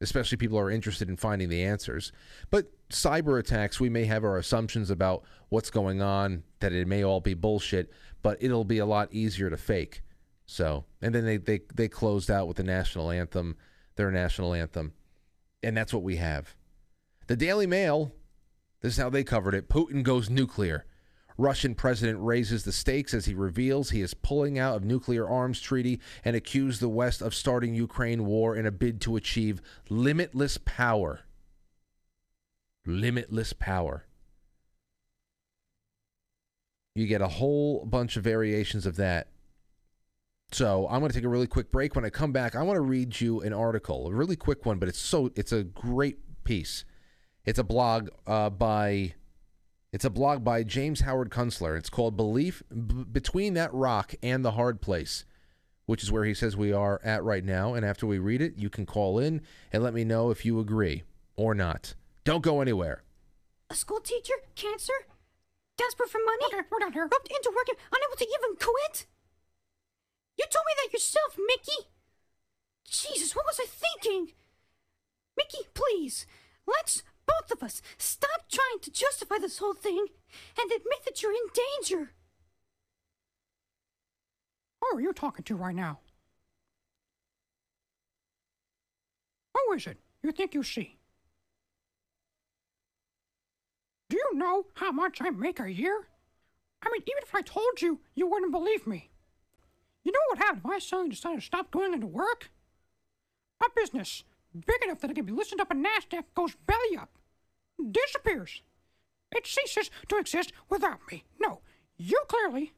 S1: especially people are interested in finding the answers. But cyber attacks, we may have our assumptions about what's going on, that it may all be bullshit, but it'll be a lot easier to fake. So, and then they, they, they closed out with the national anthem, their national anthem. And that's what we have. The Daily Mail, this is how they covered it Putin goes nuclear. Russian president raises the stakes as he reveals he is pulling out of nuclear arms treaty and accused the West of starting Ukraine war in a bid to achieve limitless power. Limitless power. You get a whole bunch of variations of that. So I'm going to take a really quick break. When I come back, I want to read you an article, a really quick one, but it's so it's a great piece. It's a blog uh, by it's a blog by James Howard Kunstler. It's called Belief B- Between That Rock and the Hard Place, which is where he says we are at right now. And after we read it, you can call in and let me know if you agree or not. Don't go anywhere.
S8: A school teacher, cancer, desperate for money, roped into work, unable to even quit. You told me that yourself, Mickey. Jesus, what was I thinking? Mickey, please, let's both of us stop trying to justify this whole thing and admit that you're in danger.
S9: Who are you talking to right now? Who is it you think you see? Do you know how much I make a year? I mean, even if I told you, you wouldn't believe me. You know what happened if I son decided to stop going into work? A business big enough that it can be listed up in NASDAQ goes belly up. Disappears. It ceases to exist without me. No, you clearly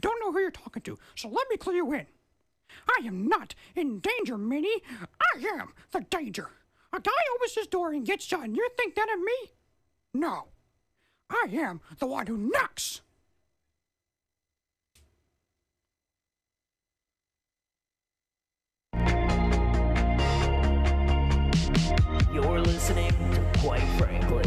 S9: don't know who you're talking to, so let me clear you in. I am not in danger, Minnie. I am the danger. A guy opens his door and gets shot, and you think that of me? No. I am the one who knocks.
S10: You're listening to Quite Frankly.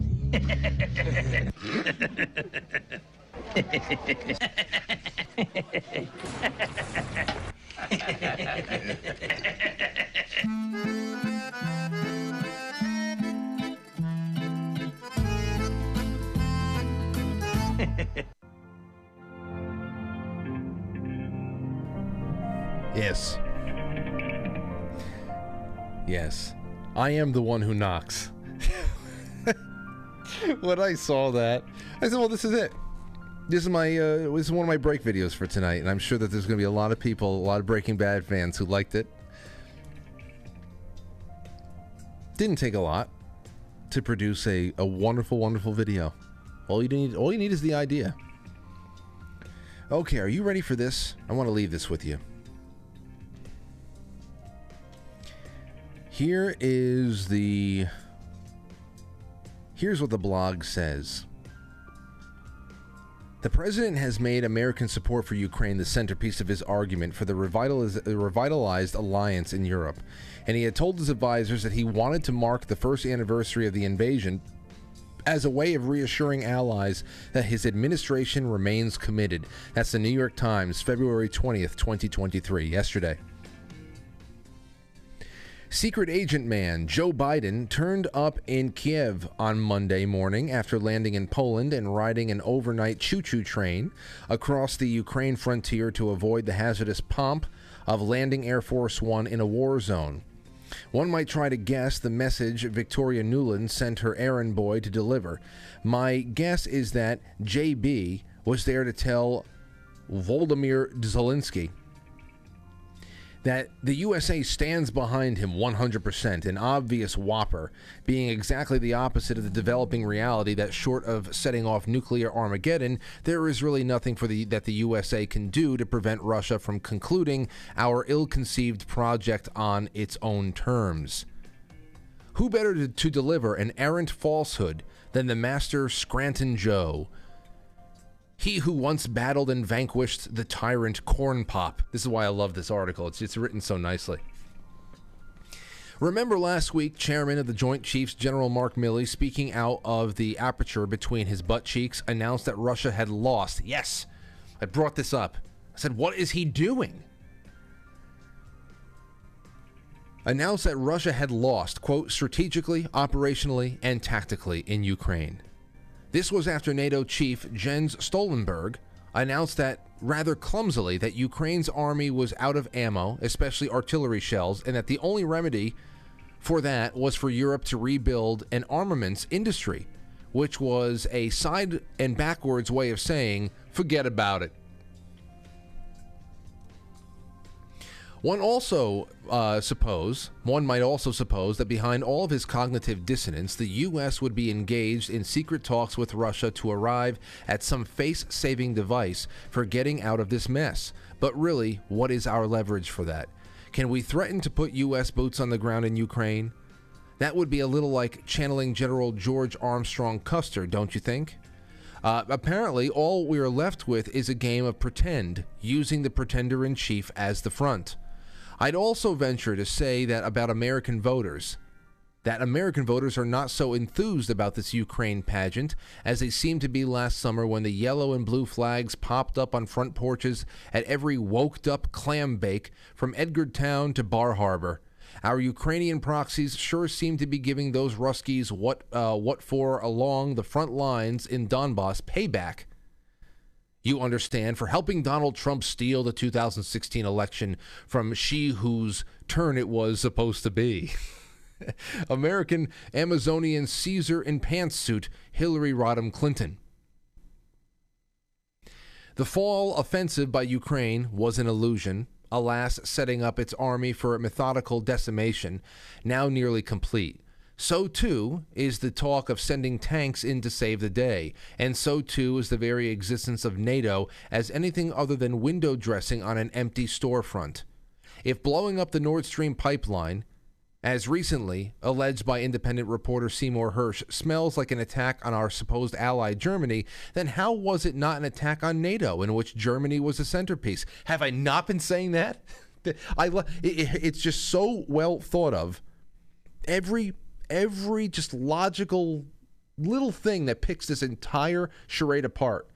S1: Yes. Yes. I am the one who knocks. when I saw that, I said, well, this is it. This is my uh, this is one of my break videos for tonight, and I'm sure that there's going to be a lot of people, a lot of Breaking Bad fans who liked it. Didn't take a lot to produce a, a wonderful, wonderful video. All you need, all you need is the idea. Okay, are you ready for this? I want to leave this with you. Here is the. Here's what the blog says. The president has made American support for Ukraine the centerpiece of his argument for the revitalized alliance in Europe, and he had told his advisors that he wanted to mark the first anniversary of the invasion as a way of reassuring allies that his administration remains committed. That's the New York Times, February 20th, 2023, yesterday. Secret agent man Joe Biden turned up in Kiev on Monday morning after landing in Poland and riding an overnight choo choo train across the Ukraine frontier to avoid the hazardous pomp of landing Air Force One in a war zone. One might try to guess the message Victoria Nuland sent her errand boy to deliver. My guess is that JB was there to tell Volodymyr Zelensky that the USA stands behind him 100%, an obvious whopper, being exactly the opposite of the developing reality that short of setting off nuclear Armageddon, there is really nothing for the that the USA can do to prevent Russia from concluding our ill-conceived project on its own terms. Who better to, to deliver an errant falsehood than the master Scranton Joe? He who once battled and vanquished the tyrant Corn Pop. This is why I love this article. It's, it's written so nicely. Remember last week, Chairman of the Joint Chiefs, General Mark Milley, speaking out of the aperture between his butt cheeks, announced that Russia had lost. Yes, I brought this up. I said, What is he doing? Announced that Russia had lost, quote, strategically, operationally, and tactically in Ukraine. This was after NATO chief Jens Stoltenberg announced that rather clumsily that Ukraine's army was out of ammo, especially artillery shells, and that the only remedy for that was for Europe to rebuild an armaments industry, which was a side and backwards way of saying, forget about it. One also uh, suppose, one might also suppose that behind all of his cognitive dissonance, the U.S. would be engaged in secret talks with Russia to arrive at some face-saving device for getting out of this mess. But really, what is our leverage for that? Can we threaten to put U.S. boots on the ground in Ukraine? That would be a little like channeling General George Armstrong Custer, don't you think? Uh, apparently, all we are left with is a game of pretend, using the pretender in chief as the front. I'd also venture to say that about American voters. That American voters are not so enthused about this Ukraine pageant as they seemed to be last summer when the yellow and blue flags popped up on front porches at every woked up clam bake from Edgartown to Bar Harbor. Our Ukrainian proxies sure seem to be giving those Ruskies what uh, what for along the front lines in Donbass payback you understand, for helping Donald Trump steal the 2016 election from she whose turn it was supposed to be. American Amazonian Caesar in pantsuit, Hillary Rodham Clinton. The fall offensive by Ukraine was an illusion, alas, setting up its army for a methodical decimation, now nearly complete. So too is the talk of sending tanks in to save the day, and so too is the very existence of NATO as anything other than window dressing on an empty storefront. If blowing up the Nord Stream pipeline, as recently alleged by independent reporter Seymour Hersh, smells like an attack on our supposed ally Germany, then how was it not an attack on NATO in which Germany was a centerpiece? Have I not been saying that? I, it's just so well thought of. Every every just logical little thing that picks this entire charade apart.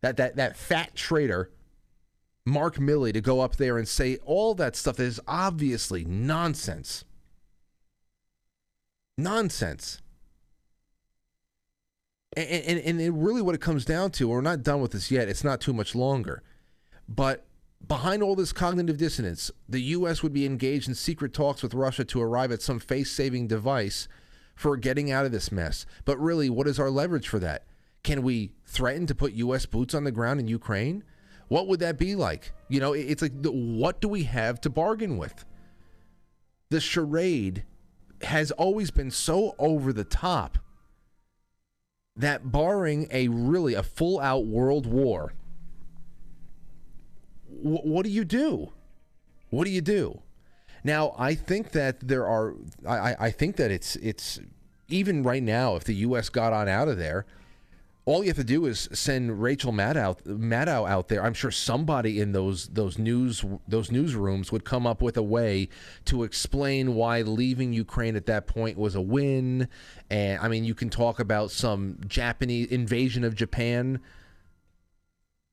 S1: That that that fat traitor, Mark Milley, to go up there and say all that stuff that is obviously nonsense. Nonsense. And, and, and really, what it comes down to, we're not done with this yet. It's not too much longer. But Behind all this cognitive dissonance, the U.S. would be engaged in secret talks with Russia to arrive at some face saving device for getting out of this mess. But really, what is our leverage for that? Can we threaten to put U.S. boots on the ground in Ukraine? What would that be like? You know, it's like, what do we have to bargain with? The charade has always been so over the top that barring a really a full out world war what do you do? What do you do? Now, I think that there are. I, I think that it's it's even right now. If the U.S. got on out of there, all you have to do is send Rachel Maddow, Maddow out there. I'm sure somebody in those those news those newsrooms would come up with a way to explain why leaving Ukraine at that point was a win. And I mean, you can talk about some Japanese invasion of Japan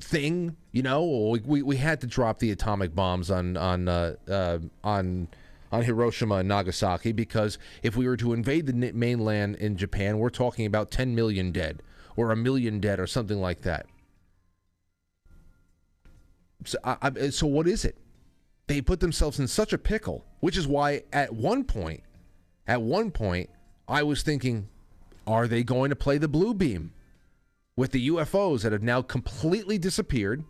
S1: thing. You know, we, we, had to drop the atomic bombs on on uh, uh, on on Hiroshima and Nagasaki because if we were to invade the mainland in Japan, we're talking about 10 million dead or a million dead or something like that. So, I, I, so what is it? They put themselves in such a pickle, which is why at one point, at one point, I was thinking, are they going to play the blue beam? With the UFOs that have now completely disappeared.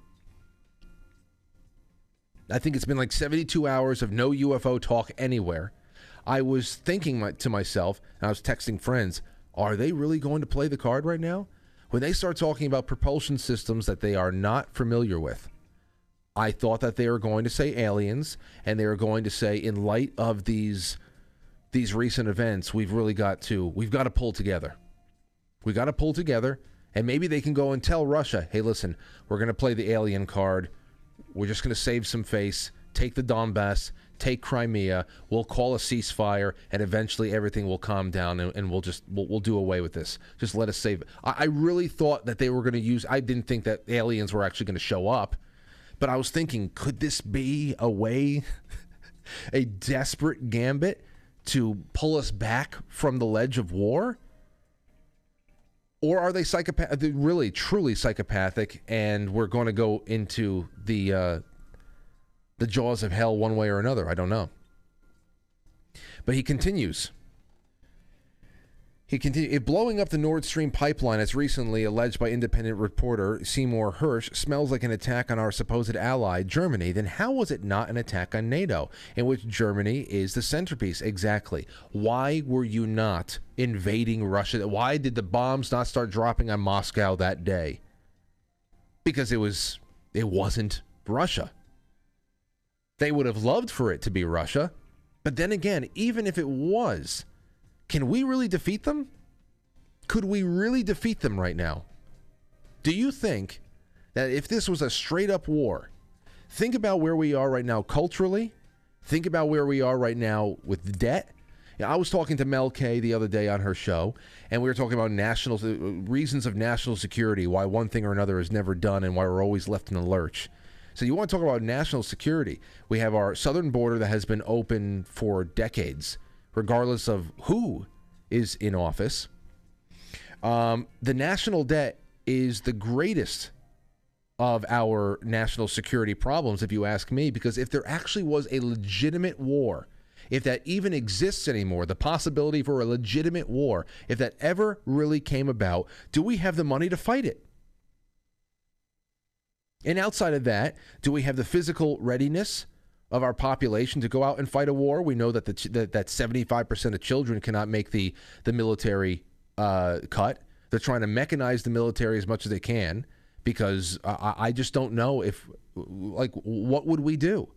S1: I think it's been like 72 hours of no UFO talk anywhere. I was thinking to myself, and I was texting friends, are they really going to play the card right now? When they start talking about propulsion systems that they are not familiar with, I thought that they were going to say aliens, and they were going to say, in light of these these recent events, we've really got to we've got to pull together. We got to pull together, and maybe they can go and tell Russia, hey, listen, we're going to play the alien card. We're just going to save some face, take the Donbass, take Crimea. We'll call a ceasefire, and eventually everything will calm down, and, and we'll just we'll, we'll do away with this. Just let us save it. I, I really thought that they were going to use. I didn't think that aliens were actually going to show up, but I was thinking, could this be a way, a desperate gambit to pull us back from the ledge of war? Or are they psychopath? Really, truly psychopathic, and we're going to go into the uh, the jaws of hell one way or another. I don't know. But he continues. He continues. Eh, blowing up the Nord Stream pipeline, as recently alleged by independent reporter Seymour Hersh, smells like an attack on our supposed ally, Germany. Then how was it not an attack on NATO, in which Germany is the centerpiece? Exactly. Why were you not invading Russia? Why did the bombs not start dropping on Moscow that day? Because it was. It wasn't Russia. They would have loved for it to be Russia. But then again, even if it was, can we really defeat them? Could we really defeat them right now? Do you think that if this was a straight up war, think about where we are right now culturally, think about where we are right now with debt. I was talking to Mel K the other day on her show, and we were talking about national uh, reasons of national security, why one thing or another is never done, and why we're always left in the lurch. So you want to talk about national security? We have our southern border that has been open for decades, regardless of who is in office. Um, the national debt is the greatest of our national security problems, if you ask me, because if there actually was a legitimate war, if that even exists anymore, the possibility for a legitimate war, if that ever really came about, do we have the money to fight it? And outside of that, do we have the physical readiness of our population to go out and fight a war? We know that the, that, that 75% of children cannot make the, the military uh, cut. They're trying to mechanize the military as much as they can because I, I just don't know if, like, what would we do?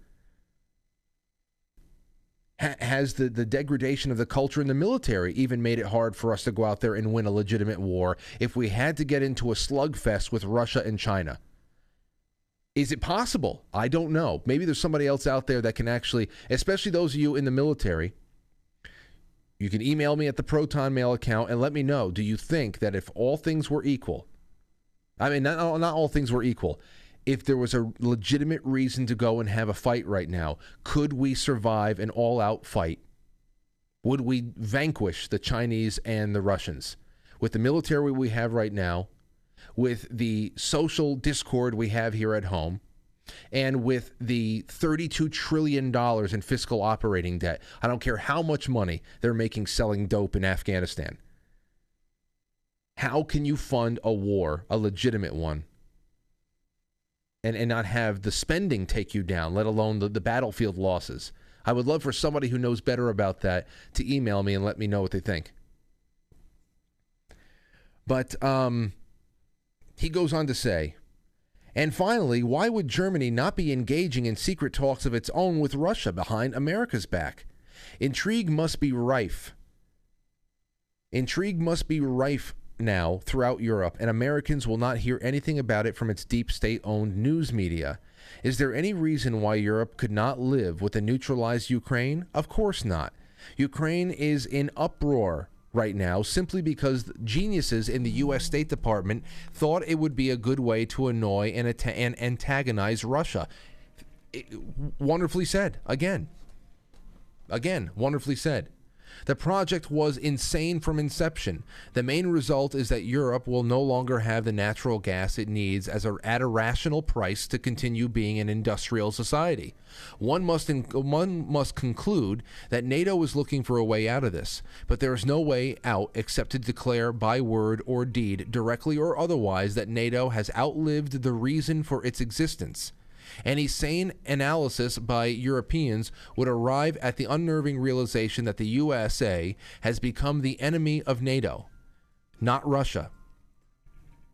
S1: Has the, the degradation of the culture in the military even made it hard for us to go out there and win a legitimate war if we had to get into a slugfest with Russia and China? Is it possible? I don't know. Maybe there's somebody else out there that can actually, especially those of you in the military. You can email me at the Proton Mail account and let me know. Do you think that if all things were equal, I mean, not, not all things were equal, if there was a legitimate reason to go and have a fight right now, could we survive an all out fight? Would we vanquish the Chinese and the Russians? With the military we have right now, with the social discord we have here at home and with the $32 trillion in fiscal operating debt. I don't care how much money they're making selling dope in Afghanistan. How can you fund a war, a legitimate one, and, and not have the spending take you down, let alone the, the battlefield losses? I would love for somebody who knows better about that to email me and let me know what they think. But um, he goes on to say, and finally, why would Germany not be engaging in secret talks of its own with Russia behind America's back? Intrigue must be rife. Intrigue must be rife now throughout Europe, and Americans will not hear anything about it from its deep state owned news media. Is there any reason why Europe could not live with a neutralized Ukraine? Of course not. Ukraine is in uproar right now simply because geniuses in the U.S. State Department thought it would be a good way to annoy and, at- and antagonize Russia. It, wonderfully said. Again. Again, wonderfully said. The project was insane from inception. The main result is that Europe will no longer have the natural gas it needs as a, at a rational price to continue being an industrial society. One must in, one must conclude that NATO is looking for a way out of this, but there is no way out except to declare by word or deed, directly or otherwise, that NATO has outlived the reason for its existence. Any sane analysis by Europeans would arrive at the unnerving realization that the USA has become the enemy of NATO, not Russia.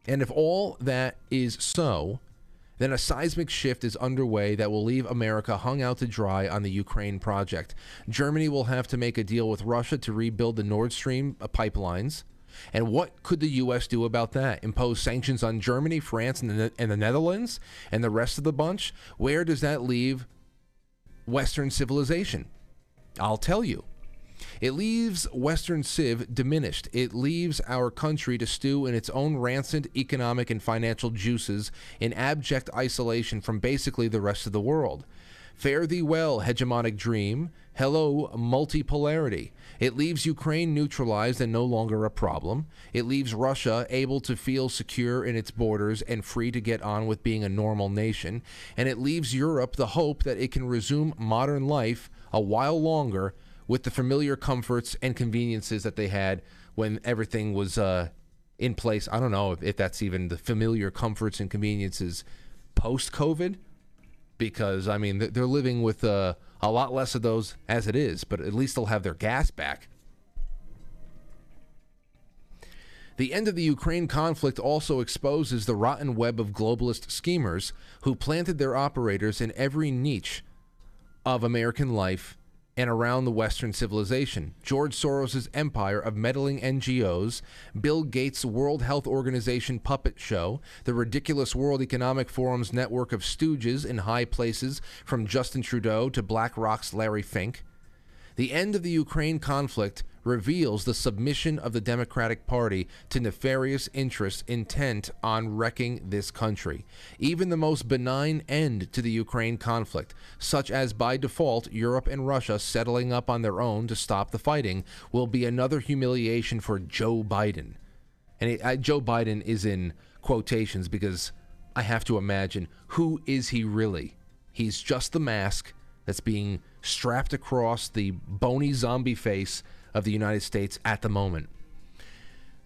S1: And if all that is so, then a seismic shift is underway that will leave America hung out to dry on the Ukraine project. Germany will have to make a deal with Russia to rebuild the Nord Stream uh, pipelines. And what could the U.S. do about that? Impose sanctions on Germany, France, and the, and the Netherlands, and the rest of the bunch? Where does that leave Western civilization? I'll tell you. It leaves Western Civ diminished. It leaves our country to stew in its own rancid economic and financial juices in abject isolation from basically the rest of the world. Fare thee well, hegemonic dream. Hello, multipolarity. It leaves Ukraine neutralized and no longer a problem. It leaves Russia able to feel secure in its borders and free to get on with being a normal nation. And it leaves Europe the hope that it can resume modern life a while longer with the familiar comforts and conveniences that they had when everything was uh, in place. I don't know if, if that's even the familiar comforts and conveniences post COVID, because I mean they're living with uh, a lot less of those as it is, but at least they'll have their gas back. The end of the Ukraine conflict also exposes the rotten web of globalist schemers who planted their operators in every niche of American life and around the Western civilization. George Soros' empire of meddling NGOs, Bill Gates' World Health Organization puppet show, the ridiculous World Economic Forum's network of stooges in high places from Justin Trudeau to BlackRock's Larry Fink. The end of the Ukraine conflict reveals the submission of the Democratic Party to nefarious interests intent on wrecking this country. Even the most benign end to the Ukraine conflict, such as by default Europe and Russia settling up on their own to stop the fighting, will be another humiliation for Joe Biden. And it, uh, Joe Biden is in quotations because I have to imagine who is he really? He's just the mask that's being strapped across the bony zombie face of the United States at the moment.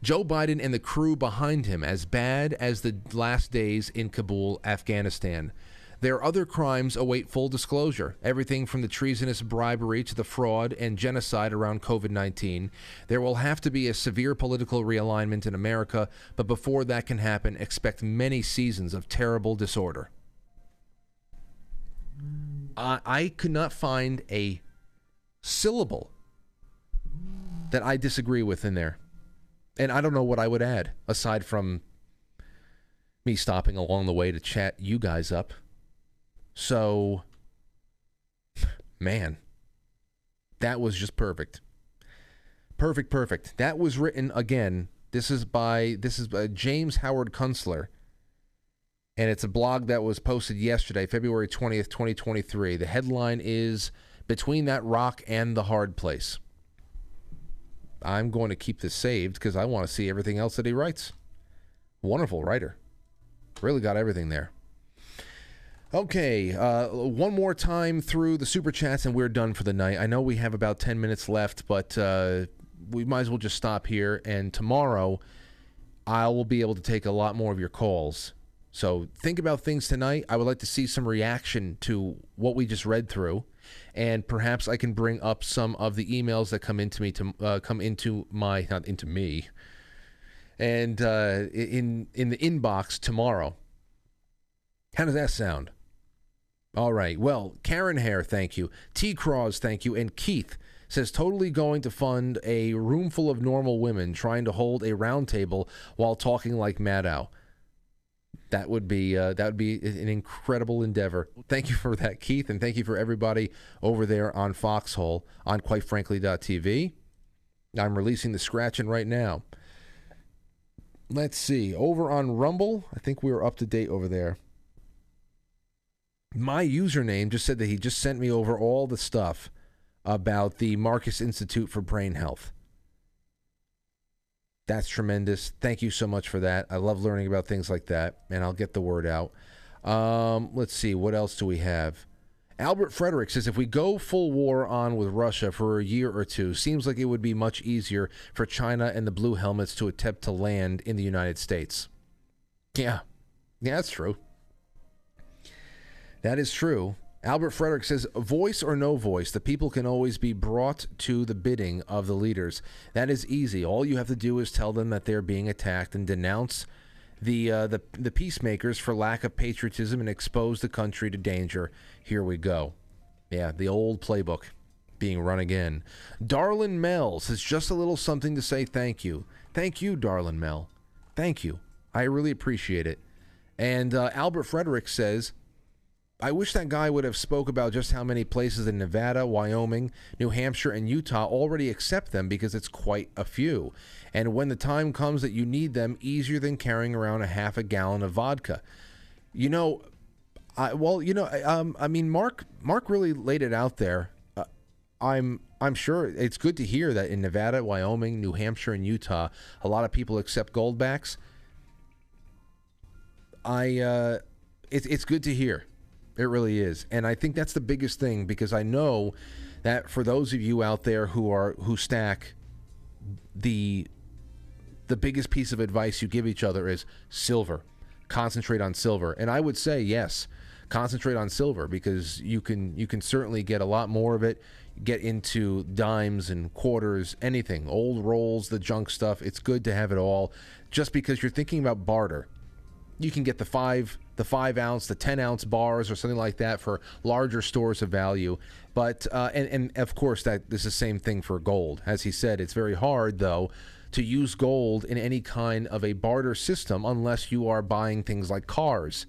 S1: Joe Biden and the crew behind him as bad as the last days in Kabul, Afghanistan. Their other crimes await full disclosure. Everything from the treasonous bribery to the fraud and genocide around COVID 19. There will have to be a severe political realignment in America, but before that can happen, expect many seasons of terrible disorder. I, I could not find a syllable that I disagree with in there. And I don't know what I would add aside from me stopping along the way to chat you guys up. So, man, that was just perfect. Perfect, perfect. That was written again. This is by this is by James Howard Kunstler. And it's a blog that was posted yesterday, February 20th, 2023. The headline is Between That Rock and the Hard Place. I'm going to keep this saved because I want to see everything else that he writes. Wonderful writer. Really got everything there. Okay, uh, one more time through the super chats and we're done for the night. I know we have about 10 minutes left, but uh, we might as well just stop here. And tomorrow, I will be able to take a lot more of your calls. So think about things tonight. I would like to see some reaction to what we just read through and perhaps I can bring up some of the emails that come into me to uh, come into my not into me, and uh, in in the inbox tomorrow. How does that sound? All right. Well, Karen Hare, thank you. T. Cross, thank you, and Keith says totally going to fund a room full of normal women trying to hold a round table while talking like Maddow. That would be uh, that would be an incredible endeavor. Thank you for that, Keith, and thank you for everybody over there on Foxhole on Quite QuiteFrankly.tv. I'm releasing the scratching right now. Let's see. Over on Rumble, I think we were up to date over there. My username just said that he just sent me over all the stuff about the Marcus Institute for Brain Health. That's tremendous. Thank you so much for that. I love learning about things like that, and I'll get the word out. Um, let's see, what else do we have? Albert Frederick says if we go full war on with Russia for a year or two, seems like it would be much easier for China and the Blue Helmets to attempt to land in the United States. Yeah, yeah, that's true. That is true. Albert Frederick says, voice or no voice, the people can always be brought to the bidding of the leaders. That is easy. All you have to do is tell them that they're being attacked and denounce the uh, the the peacemakers for lack of patriotism and expose the country to danger. Here we go. Yeah, the old playbook being run again. Darlin Mel says just a little something to say thank you. Thank you, Darlin Mel. Thank you. I really appreciate it. And uh, Albert Frederick says, I wish that guy would have spoke about just how many places in Nevada, Wyoming, New Hampshire, and Utah already accept them because it's quite a few. And when the time comes that you need them, easier than carrying around a half a gallon of vodka. You know, I, well, you know, I- um, I mean, Mark, Mark really laid it out there. Uh, I'm, I'm sure it's good to hear that in Nevada, Wyoming, New Hampshire, and Utah, a lot of people accept goldbacks. I, uh, it's it's good to hear. It really is, and I think that's the biggest thing because I know that for those of you out there who are who stack, the the biggest piece of advice you give each other is silver. Concentrate on silver, and I would say yes, concentrate on silver because you can you can certainly get a lot more of it. Get into dimes and quarters, anything, old rolls, the junk stuff. It's good to have it all. Just because you're thinking about barter, you can get the five the five ounce the 10 ounce bars or something like that for larger stores of value. But uh, and, and of course that this is the same thing for gold. As he said it's very hard though to use gold in any kind of a barter system unless you are buying things like cars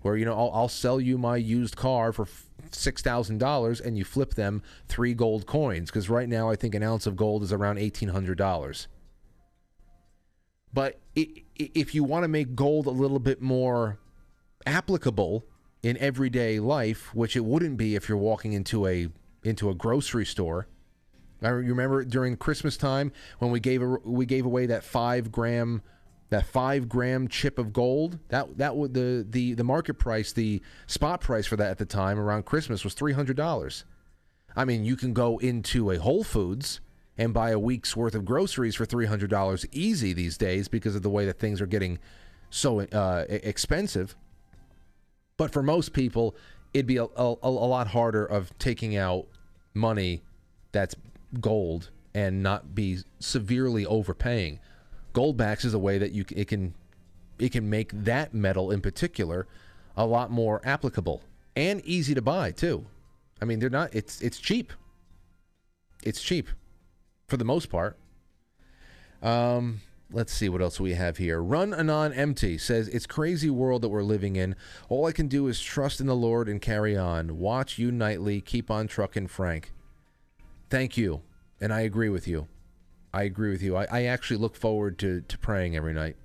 S1: where you know I'll, I'll sell you my used car for six thousand dollars and you flip them three gold coins because right now I think an ounce of gold is around eighteen hundred dollars. But if you want to make gold a little bit more applicable in everyday life, which it wouldn't be if you're walking into a into a grocery store. I remember during Christmas time when we gave a, we gave away that five gram that five gram chip of gold. That that would the the the market price, the spot price for that at the time around Christmas was three hundred dollars. I mean, you can go into a Whole Foods and buy a week's worth of groceries for $300 easy these days because of the way that things are getting so uh, expensive. But for most people, it'd be a, a, a lot harder of taking out money that's gold and not be severely overpaying. Goldbacks is a way that you it can it can make that metal in particular a lot more applicable and easy to buy too. I mean, they're not. It's it's cheap. It's cheap, for the most part. Um, let's see what else we have here. Running on Empty says it's crazy world that we're living in. All I can do is trust in the Lord and carry on. Watch you nightly. Keep on trucking, Frank. Thank you, and I agree with you. I agree with you. I, I actually look forward to to praying every night.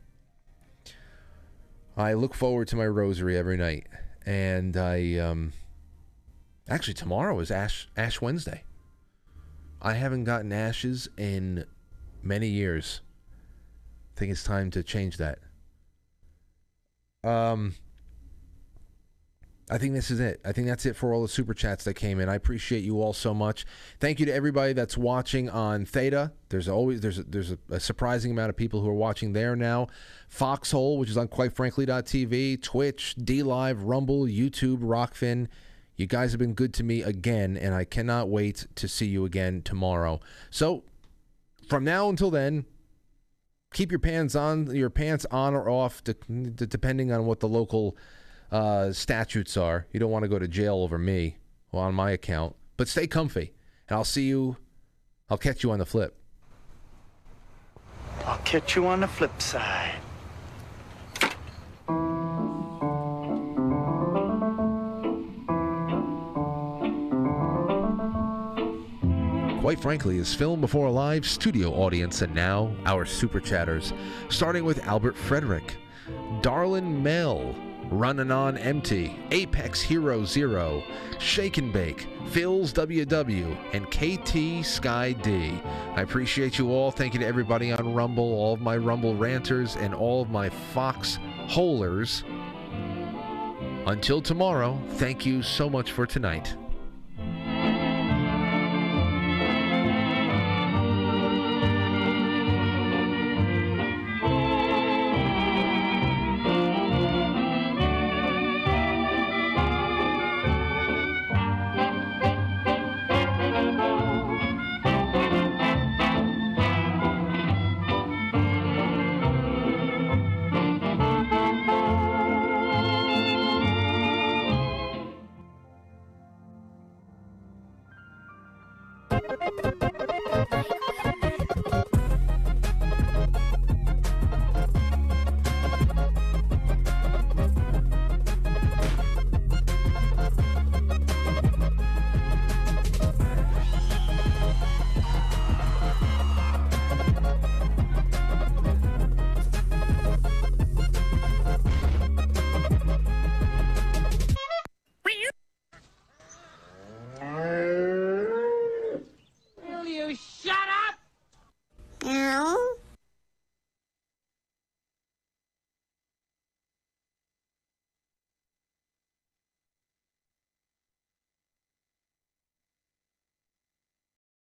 S1: I look forward to my rosary every night, and I um. Actually, tomorrow is Ash Ash Wednesday. I haven't gotten ashes in many years. I think it's time to change that. Um, I think this is it. I think that's it for all the super chats that came in. I appreciate you all so much. Thank you to everybody that's watching on Theta. There's always there's a, there's a, a surprising amount of people who are watching there now. Foxhole, which is on quitefrankly.tv, Twitch, DLive, Rumble, YouTube, Rokfin. You guys have been good to me again, and I cannot wait to see you again tomorrow. So, from now until then, keep your pants on, your pants on or off, de- de- depending on what the local uh, statutes are. You don't want to go to jail over me on my account, but stay comfy, and I'll see you. I'll catch you on the flip.
S11: I'll catch you on the flip side.
S1: Quite frankly, is filmed before a live studio audience, and now our super chatters, starting with Albert Frederick, Darlin Mel, Running on Empty, Apex Hero Zero, Shake and Bake, Phil's WW, and KT Sky D. I appreciate you all. Thank you to everybody on Rumble, all of my Rumble ranters, and all of my Fox holers. Until tomorrow, thank you so much for tonight.